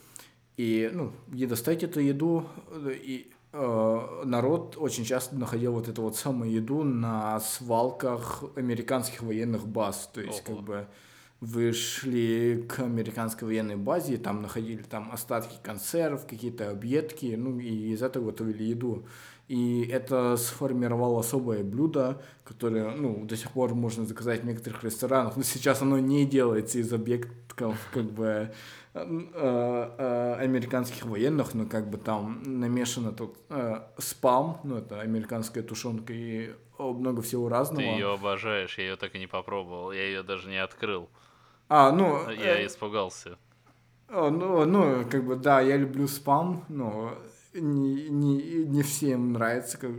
И, ну, и достать эту еду, э, и э, народ очень часто находил вот эту вот самую еду на свалках американских военных баз. То есть, Ого. как бы, вы шли к американской военной базе, и там находили там остатки консерв, какие-то объедки, ну, и из этого готовили еду. И это сформировало особое блюдо, которое, ну, до сих пор можно заказать в некоторых ресторанах, но сейчас оно не делается из объектов, как бы, э, э, американских военных, но как бы там намешано тут э, спам, ну, это американская тушенка и э, много всего разного. Ты ее обожаешь, я ее так и не попробовал. Я ее даже не открыл. А, ну, Я э, испугался. Ну, ну, как бы, да, я люблю спам, но не, не, не всем нравится, как,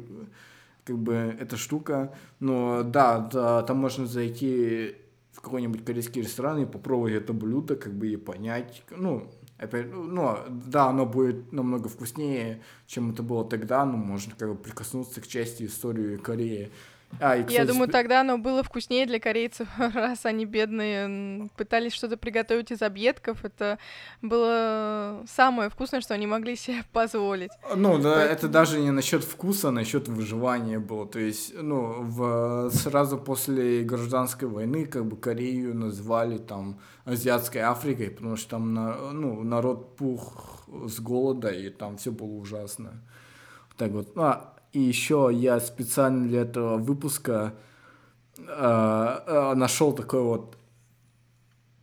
как бы, эта штука. Но, да, да, там можно зайти в какой-нибудь корейский ресторан и попробовать это блюдо, как бы, и понять, ну, опять, ну, ну, да, оно будет намного вкуснее, чем это было тогда, но можно, как бы, прикоснуться к части истории Кореи. А, и, Я кстати, думаю, спе- тогда оно было вкуснее для корейцев, <laughs> раз они бедные пытались что-то приготовить из объедков. Это было самое вкусное, что они могли себе <laughs> позволить. Ну, да, Поэтому- это даже не насчет вкуса, а насчет выживания было. То есть, ну, в, сразу после гражданской войны, как бы Корею назвали там азиатской Африкой, потому что там, на- ну, народ пух с голода, и там все было ужасно. Так вот. А, и еще я специально для этого выпуска нашел такой вот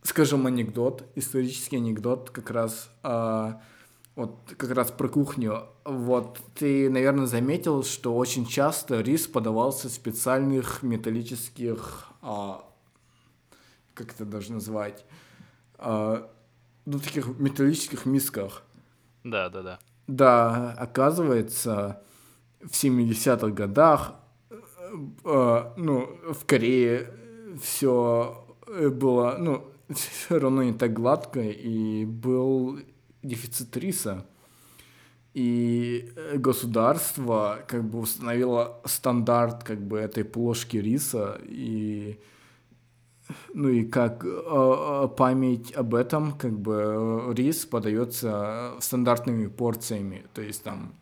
скажем, анекдот, исторический анекдот, как раз, а, вот, как раз про кухню. Вот ты, наверное, заметил, что очень часто рис подавался в специальных металлических, а, как это даже назвать, а, ну, таких металлических мисках. Да, да, да. Да, оказывается, в 70-х годах, э, э, ну, в Корее все было, ну, <laughs> все равно не так гладко, и был дефицит риса. И э, государство как бы установило стандарт как бы этой плошки риса, и ну и как э, э, память об этом, как бы э, рис подается стандартными порциями. То есть там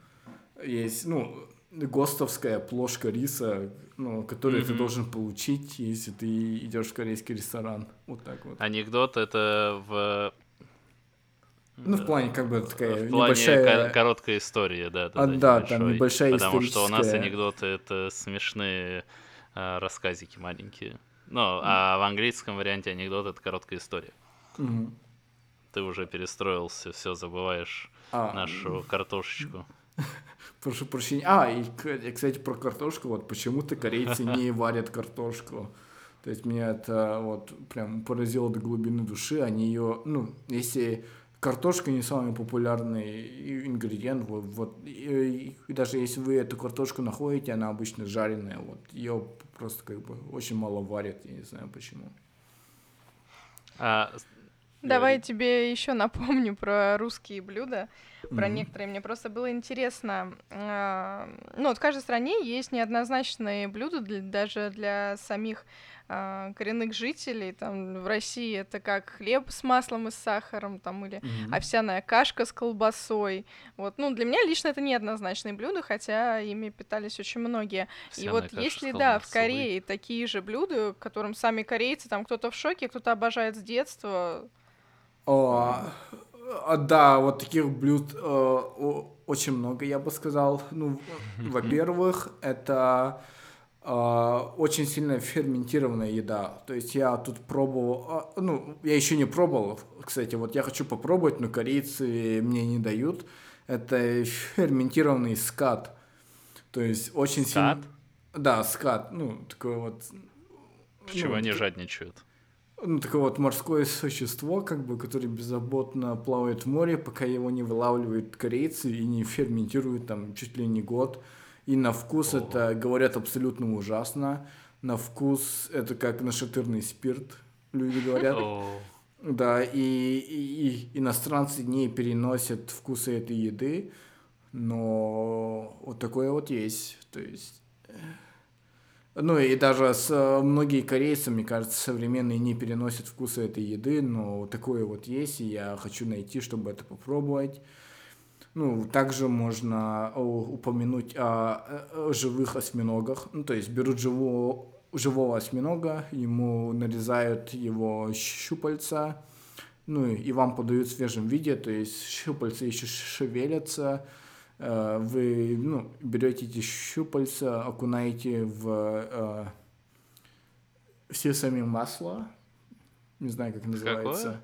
есть, ну, ГОСТовская плошка риса, ну, которую ты Мгм. должен получить, если ты идешь в корейский ресторан. Вот так вот. Анекдот это в... Ну, в плане, как бы, такая в плане небольшая... ко- короткой истории, да, да, А, да, да, там небольшой. небольшая Потому что у нас историческая- анекдоты это смешные а, рассказики маленькие. Ну, а в английском варианте анекдот это короткая история. Мгм. Ты уже перестроился, все забываешь А, нашу картошечку. <laughs> Прошу прощения. А, и, к- кстати, про картошку. Вот почему-то корейцы не <laughs> варят картошку. То есть меня это вот прям поразило до глубины души. Они ее, ну, если картошка не самый популярный ингредиент, вот, вот и, и даже если вы эту картошку находите, она обычно жареная, вот ее просто как бы очень мало варят, я не знаю почему. А, Давай тебе еще напомню про русские блюда, про Мгм. некоторые. Мне просто было интересно. а, Ну, вот в каждой стране есть неоднозначные блюда для- даже для самих а, коренных жителей. Там в России это как хлеб с маслом и с сахаром, там или Мгм. овсяная кашка с колбасой. Вот, ну, для меня лично это неоднозначные блюда, хотя ими питались очень многие. И Овсяная вот каша с если, да, в. Корее такие же блюда, к которым сами корейцы, там кто-то в шоке, кто-то обожает с детства. О, а, да, вот таких блюд э, очень много, я бы сказал. Ну, во-первых, это э, очень сильно ферментированная еда. То есть я тут пробовал, а, ну, я еще не пробовал, кстати, вот я хочу попробовать, но корейцы мне не дают. Это ферментированный скат. То есть очень Скат? сильно... Да, скат, ну, такой вот... Чего ну, они жадничают? Ну, такое вот морское существо, как бы, которое беззаботно плавает в море, пока его не вылавливают корейцы и не ферментируют там чуть ли не год. И на вкус это, говорят, абсолютно ужасно. На вкус это как нашатырный спирт, люди говорят. О, Да, и, и- и иностранцы не переносят вкусы этой еды, но вот такое вот есть. То есть... Ну и даже с, э, многие корейцы, мне кажется, современные не переносят вкусы этой еды, но такое вот есть, и я хочу найти, чтобы это попробовать. Ну, также можно упомянуть о, живых осьминогах. Ну, то есть берут живого, живого осьминога, ему нарезают его щупальца, ну и вам подают в свежем виде, то есть щупальца еще шевелятся, вы ну, берете эти щупальца, окунаете в э, все сами масло, не знаю, как называется.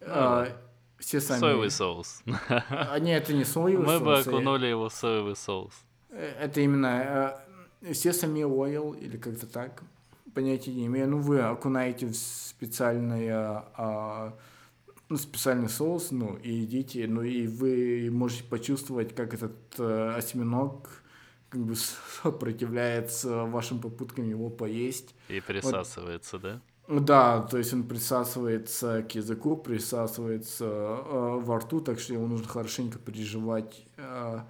А, Э, все сами. Соевый соус. А, нет, это не соевый Мы бы соус, э, окунули его в соевый соус. э, Это именно э, сесами oil или как-то так. Понятия не имею. Ну, вы окунаете в специальное, а, ну, специальный соус, ну, и едите, ну, и вы можете почувствовать, как этот э, осьминог как бы <laughs> сопротивляется вашим попыткам его поесть. И присасывается, да? Ну Да, то есть он присасывается к языку, присасывается э, во рту, так что его нужно хорошенько переживать. Э,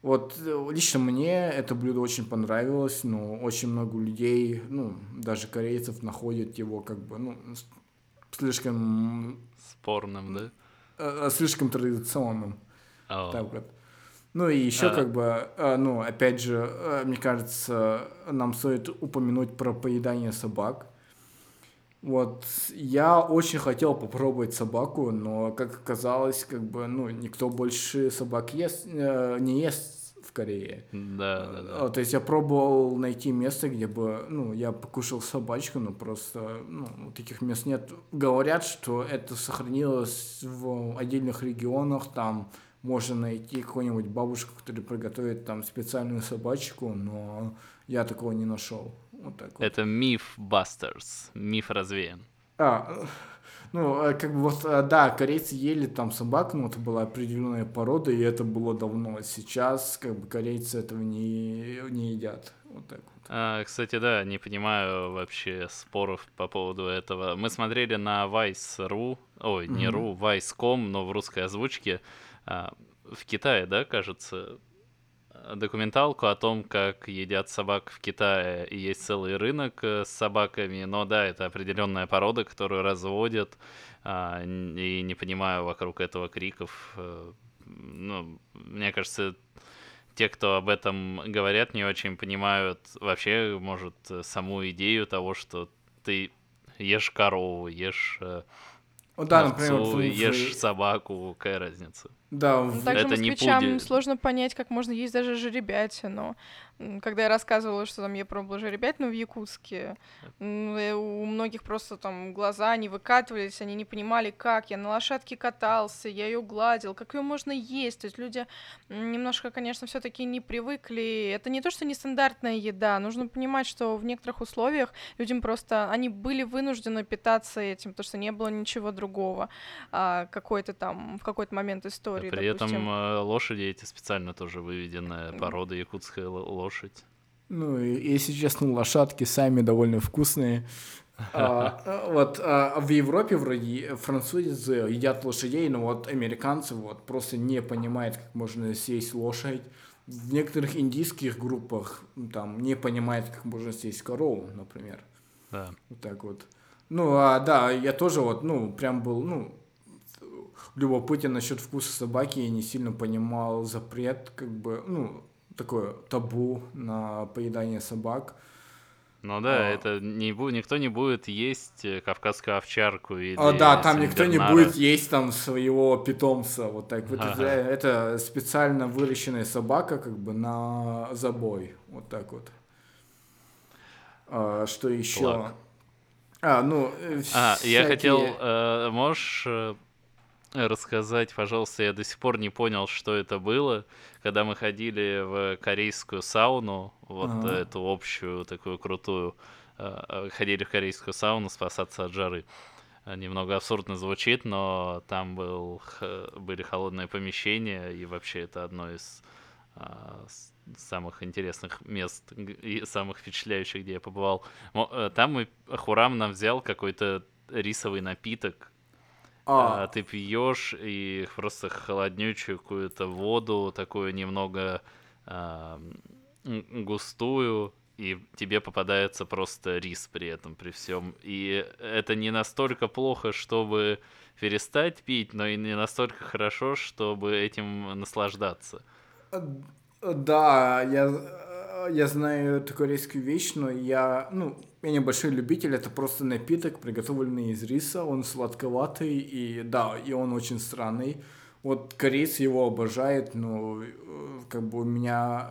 вот лично мне это блюдо очень понравилось, но очень много людей, ну, даже корейцев находят его как бы, ну, слишком, Спорным, да? э, слишком традиционным. О, Так вот. Ну и еще А. как бы, э, ну, опять же, мне кажется, нам стоит упомянуть про поедание собак. Вот, я очень хотел попробовать собаку, но, как оказалось, как бы, ну, никто больше собак ест, э, не ест в Корее. Да, да, да. Э, То есть я пробовал найти место, где бы, ну, я покушал собачку, но просто, ну, таких мест нет. Говорят, что это сохранилось в отдельных регионах, там можно найти какую-нибудь бабушку, которая приготовит там специальную собачку, но я такого не нашел. Вот так вот. Это миф Бастерс. Миф развеян. А, ну, э, как бы вот, э, да, корейцы ели там собак, но это была определенная порода, и это было давно. Сейчас, как бы, корейцы этого не, не едят. Вот так вот. А, кстати, да, не понимаю вообще споров по поводу этого. Мы смотрели на Vice.ru, ой, не Мгм. ru, Vice.com, но в русской озвучке. а, в Китае, да, кажется, документалку о том, как едят собак в Китае, и есть целый рынок э, с собаками, но да, это определенная порода, которую разводят, а, и не понимаю вокруг этого криков. э, Ну, мне кажется, те, кто об этом говорят, не очень понимают вообще, может, саму идею того, что ты ешь корову, ешь э, да, овцу, например, ешь собаку, какая разница? Да, Ну, в- Также Это не москвичам пудель. сложно понять, как можно есть даже жеребятину. Когда я рассказывала, что там я пробовала жеребятину в Якутске, э, у многих просто там глаза не выкатывались, они не понимали, как. Я на лошадке катался, я ее гладил, как ее можно есть. То есть люди немножко, конечно, все-таки не привыкли. Это не то, что нестандартная еда. Нужно понимать, что в некоторых условиях людям просто они были вынуждены питаться этим, потому что не было ничего другого а, какой-то там в какой-то момент истории. При этом допустим. э, лошади эти специально тоже выведенная порода, якутская лошадь. Ну, и, если честно, лошадки сами довольно вкусные. А, вот а, в Европе вроде французы едят лошадей, но вот американцы вот просто не понимают, как можно съесть лошадь. В некоторых индийских группах там не понимают, как можно съесть корову, например. Да. Вот так вот. Ну, а, да, я тоже вот, ну, прям был, ну, любопытен насчет вкуса собаки, я не сильно понимал запрет, как бы, ну, такое табу на поедание собак. Ну да, а... это не бу- никто не будет есть э, кавказскую овчарку или А, да, там никто не будет есть там своего питомца, вот так. Вот ага. это, это специально выращенная собака, как бы на забой, вот так вот. А, что еще? Флаг. А, ну, э, а, всякие... я хотел, э, можешь э, рассказать, пожалуйста, я до сих пор не понял, что это было, когда мы ходили в корейскую сауну, вот ага. эту общую такую крутую, э, ходили в корейскую сауну спасаться от жары. Немного абсурдно звучит, но там был, были холодные помещения, и вообще это одно из самых интересных мест и самых впечатляющих, где я побывал. Э, там мы Хурам нам взял какой-то рисовый напиток. А. а ты пьешь и просто холоднючую какую-то воду, такую немного а, густую, и тебе попадается просто рис при этом, при всем. И это не настолько плохо, чтобы перестать пить, но и не настолько хорошо, чтобы этим наслаждаться. Да, я, я знаю эту корейскую вещь, но я, ну, я небольшой любитель, это просто напиток, приготовленный из риса, он сладковатый, и да, и он очень странный. Вот корейцы его обожают, но э, как бы у меня,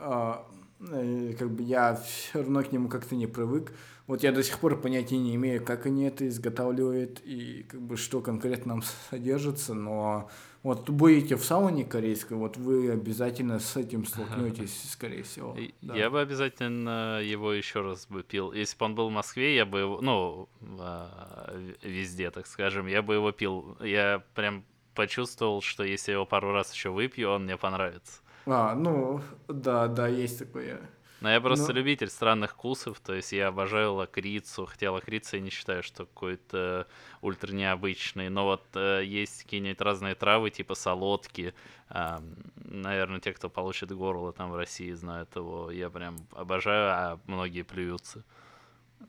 а, э, как бы я все равно к нему как-то не привык. Вот я до сих пор понятия не имею, как они это изготавливают и как бы что конкретно там содержится, но вот будете в сауне корейской, вот вы обязательно с этим столкнетесь, скорее всего. Да. Я бы обязательно его еще раз бы пил. Если бы он был в Москве, я бы его, ну, а, везде, так скажем, я бы его пил. Я прям почувствовал, что если я его пару раз еще выпью, он мне понравится. А, ну, да, да, есть такое. Но я просто Но... любитель странных вкусов, то есть я обожаю лакрицу, хотя лакрица я не считаю, что какой-то ультра необычный, но вот э, есть какие-нибудь разные травы, типа солодки, э, наверное, те, кто получит горло там в России, знают его, я прям обожаю, а многие плюются.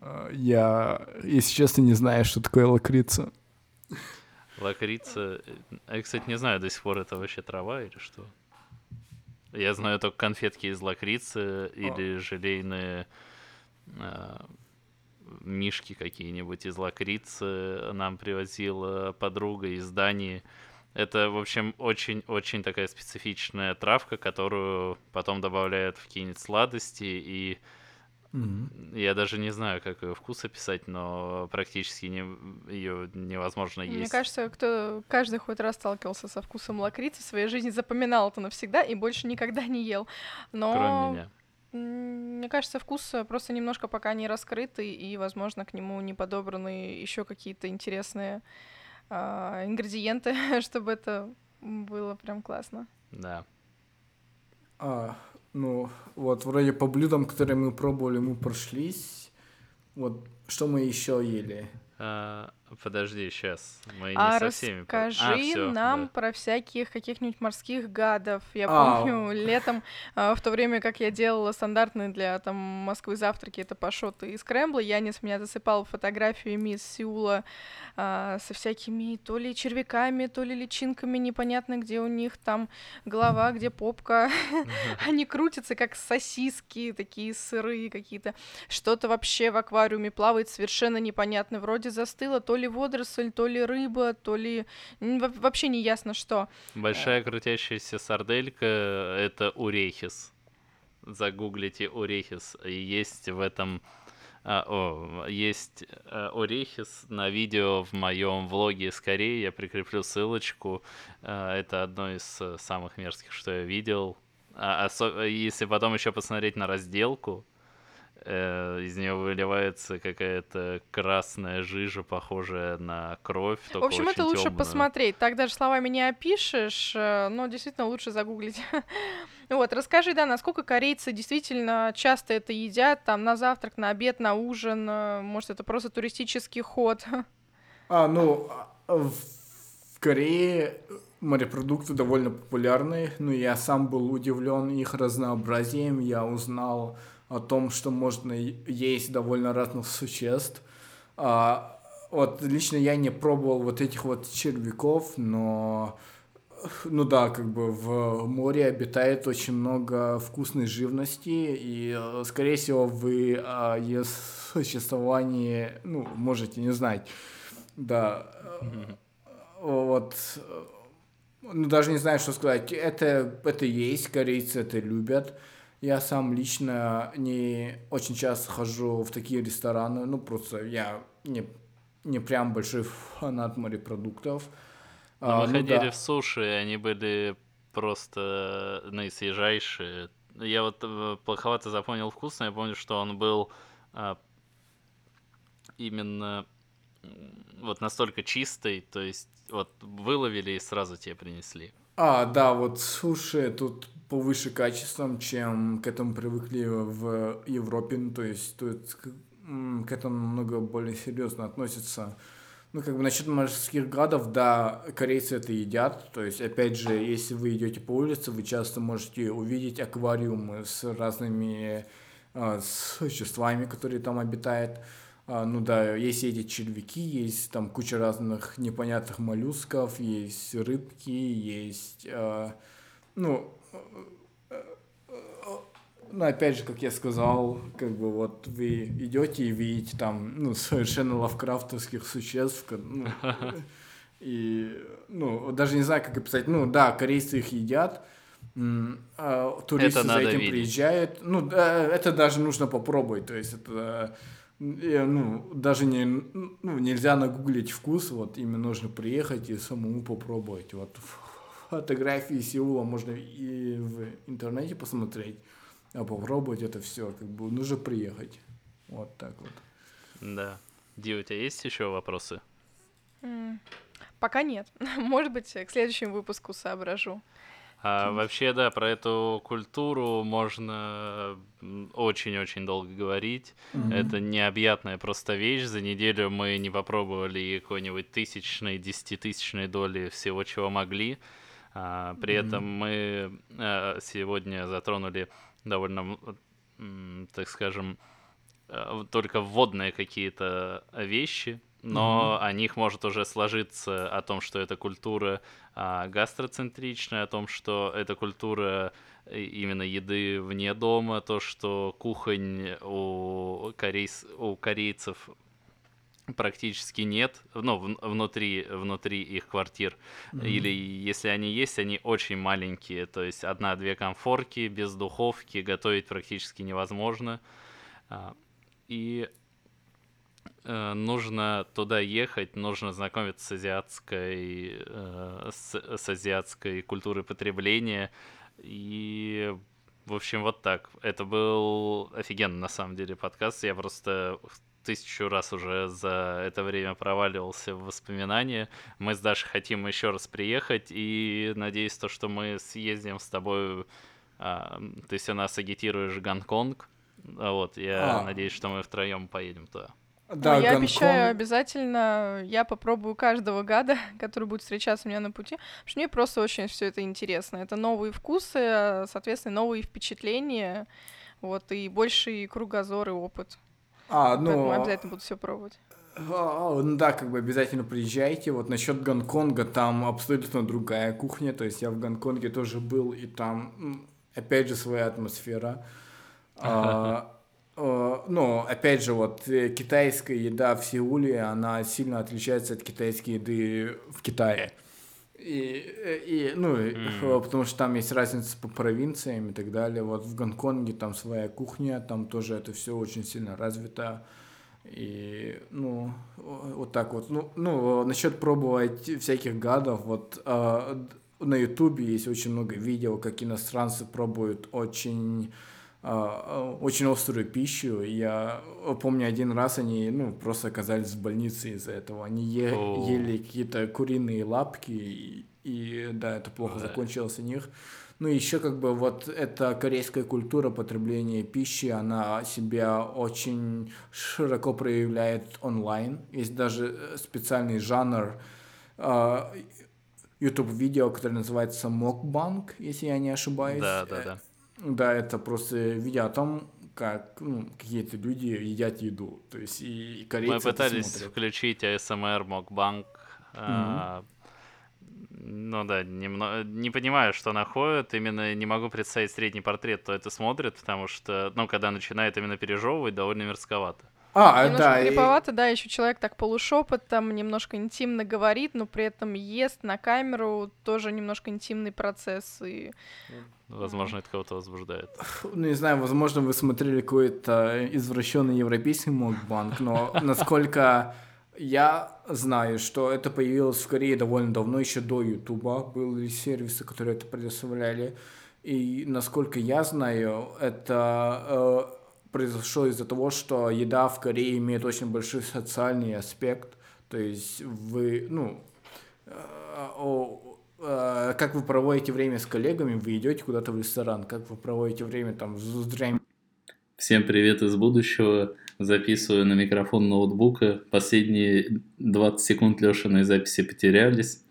А, я, если честно, не знаю, что такое лакрица. Лакрица, э, я, кстати, не знаю до сих пор, это вообще трава или что? Я знаю только конфетки из лакрицы или желейные э, мишки какие-нибудь из лакрицы нам привозила подруга из Дании. Это, в общем, очень-очень такая специфичная травка, которую потом добавляют в какие-нибудь сладости и Mm-hmm. Я даже не знаю, как ее вкус описать, но практически не, ее невозможно есть. Мне кажется, кто каждый хоть раз сталкивался со вкусом лакрицы в своей жизни, запоминал это навсегда и больше никогда не ел. Но... Кроме меня. Мне кажется, вкус просто немножко пока не раскрытый, и, возможно, к нему не подобраны еще какие-то интересные э, ингредиенты, <laughs> чтобы это было прям классно. Да. А, ну, вот вроде по блюдам, которые мы пробовали, мы прошлись. Вот что мы еще ели? А, Подожди, сейчас. Мы а не со всеми... расскажи а, всё, нам да. про всяких каких-нибудь морских гадов. Я а. помню, летом, а, в то время как я делала стандартные для там Москвы завтраки, это пашоты и скрэмблы, Янис меня засыпал фотографиями из Сеула а, со всякими то ли червяками, то ли личинками, непонятно, где у них там голова, где попка. Они крутятся, как сосиски, такие сырые какие-то. Что-то вообще в аквариуме плавает совершенно непонятно. Вроде застыло, то ли водоросль, то ли рыба, то ли... Вообще не ясно что. Большая крутящаяся сарделька — это урехис. Загуглите урехис. Есть в этом... А, о, есть а, орехис на видео в моем влоге скорее, я прикреплю ссылочку. А, это одно из э, самых мерзких, что я видел. А, осо- если потом еще посмотреть на разделку, Э, из нее выливается какая-то красная жижа, похожая на кровь. В общем, это лучше темную. посмотреть. Так даже словами не опишешь, э, но действительно лучше загуглить. <laughs> Вот, расскажи, да, насколько корейцы действительно часто это едят, там, на завтрак, на обед, на ужин, э, может, это просто туристический ход? А, ну, а, в Корее морепродукты довольно популярны, но я сам был удивлен их разнообразием, я узнал о том, что можно есть довольно разных существ. А, вот лично я не пробовал вот этих вот червяков, но ну да, как бы в море обитает очень много вкусной живности, и, э, скорее всего, вы о ее существовании, ну, можете не знать. Да. Вот. Ну, даже не знаю, что сказать. Это, это есть, корейцы это любят. Я сам лично не очень часто хожу в такие рестораны. Ну, просто я не, не прям большой фанат морепродуктов. Но а, мы ну, ходили да. в суши, они были просто наисвежайшие. Я вот э, плоховато запомнил вкус, но я помню, что он был а, именно вот настолько чистый, то есть вот выловили и сразу тебе принесли. А, да, вот суши тут повыше качеством, чем к этому привыкли в Европе, ну, то есть тут к этому много более серьезно относятся. Ну, как бы насчет морских гадов, да, корейцы это едят. То есть, опять же, если вы идете по улице, вы часто можете увидеть аквариумы с разными э, существами, которые там обитают. А, ну да, есть эти червяки, есть там куча разных непонятных моллюсков, есть рыбки, есть, э, ну, ну, опять же, как я сказал, как бы вот вы идете и видите там, ну, <laughs> совершенно лавкрафтовских существ, ну, <laughs> и, ну, даже не знаю, как описать, ну, да, корейцы их едят, а туристы за этим видеть. приезжают, ну, да, это даже нужно попробовать, то есть это, ну, даже не, ну, нельзя нагуглить вкус, вот, именно нужно приехать и самому попробовать, вот, фотографии Сеула можно и в интернете посмотреть, а попробовать это все, как бы нужно приехать. Вот так вот. Да. Ди, у тебя есть еще вопросы? Mm. Пока нет. <laughs> Может быть, к следующему выпуску соображу. А, вообще, да, про эту культуру можно очень-очень долго говорить. Mm-hmm. Это необъятная просто вещь. За неделю мы не попробовали какой-нибудь тысячной, десятитысячной доли всего, чего могли. А, при этом мы а, сегодня затронули довольно, так скажем, э, только вводные какие-то вещи, но mm-hmm. о них может уже сложиться о том, что это культура а, гастроцентричная, о том, что это культура э, именно еды вне дома, то, что кухонь у, корейс, у корейцев практически нет, ну, в, внутри, внутри их квартир. Mm-hmm. Или если они есть, они очень маленькие, то есть одна-две комфорки без духовки готовить практически невозможно. А, и э, нужно туда ехать, нужно знакомиться с азиатской, э, с, с азиатской культурой потребления. И, в общем, вот так. Это был офигенный, на самом деле, подкаст. Я просто тысячу раз уже за это время проваливался в воспоминания. Мы с Дашей хотим еще раз приехать, и надеюсь, то, что мы съездим с тобой, а, ты все нас агитируешь Гонконг, а вот, я а. надеюсь, что мы втроем поедем туда. Да, ну, я Гонконг... обещаю обязательно, я попробую каждого гада, <laughs> который будет встречаться у меня на пути, потому что мне просто очень все это интересно. Это новые вкусы, соответственно, новые впечатления, вот, и больший кругозор и опыт. А, ну... Поэтому обязательно буду все пробовать. А, ну да, как бы обязательно приезжайте. Вот насчет Гонконга, там абсолютно другая кухня. То есть я в Гонконге тоже был, и там, опять же, своя атмосфера. А, <laughs> а, ну, опять же, вот э, китайская еда в Сеуле, она сильно отличается от китайской еды в Китае. И, и ну, mm. <laughs> потому что там есть разница по провинциям и так далее. Вот в Гонконге там своя кухня, там тоже это все очень сильно развито. И, ну, вот так вот. Ну, ну насчет пробовать всяких гадов, вот э, на Ютубе есть очень много видео, как иностранцы пробуют очень очень острую пищу. Я помню, один раз они ну, просто оказались в больнице из-за этого. Они е- ели какие-то куриные лапки, и, и да, это плохо да. закончилось у них. Ну, еще как бы вот эта корейская культура потребления пищи, она себя очень широко проявляет онлайн. Есть даже э, специальный жанр а, YouTube-видео, который называется мокбанк, если я не ошибаюсь. Да, да, да. Да, это просто видео о том, как ну, какие-то люди едят еду. То есть и, и корейцы Мы пытались смотрят. включить ASMR Мокбанк. А, ну да, немного, не понимаю, что находят. Именно не могу представить средний портрет, кто это смотрит, потому что, ну, когда начинает именно пережевывать, довольно мерзковато. А, Немножко да, и- криповато, да, еще человек так полушепотом, немножко интимно говорит, но при этом ест на камеру, тоже немножко интимный процесс. И... Возможно, это кого-то возбуждает. <laughs> ну не знаю, возможно, вы смотрели какой-то извращенный европейский мокбанк, но <laughs> насколько я знаю, что это появилось в Корее довольно давно, еще до Ютуба были сервисы, которые это предоставляли. И насколько я знаю, это э, произошло из-за того, что еда в Корее имеет очень большой социальный аспект. То есть вы, ну, э, э, как вы проводите время с коллегами, вы идете куда-то в ресторан, как вы проводите время там с друзьями, Всем привет из будущего. Записываю на микрофон ноутбука. Последние 20 секунд Лешиной записи потерялись.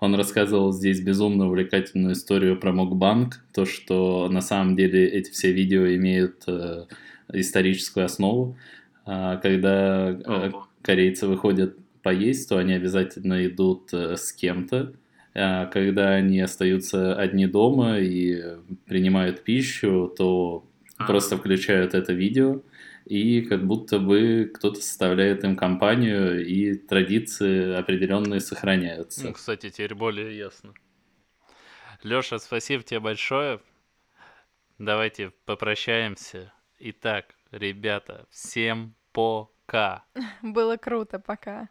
Он рассказывал здесь безумно увлекательную историю про Мокбанк. То, что на самом деле эти все видео имеют э, историческую основу. А, когда э, корейцы выходят поесть, то они обязательно идут э, с кем-то. А когда они остаются одни дома и принимают пищу, то просто включают это видео, и как будто бы кто-то составляет им компанию, и традиции определенные сохраняются. Ну, кстати, теперь более ясно. Леша, спасибо тебе большое. Давайте попрощаемся. Итак, ребята, всем пока. <laughs> Было круто, пока.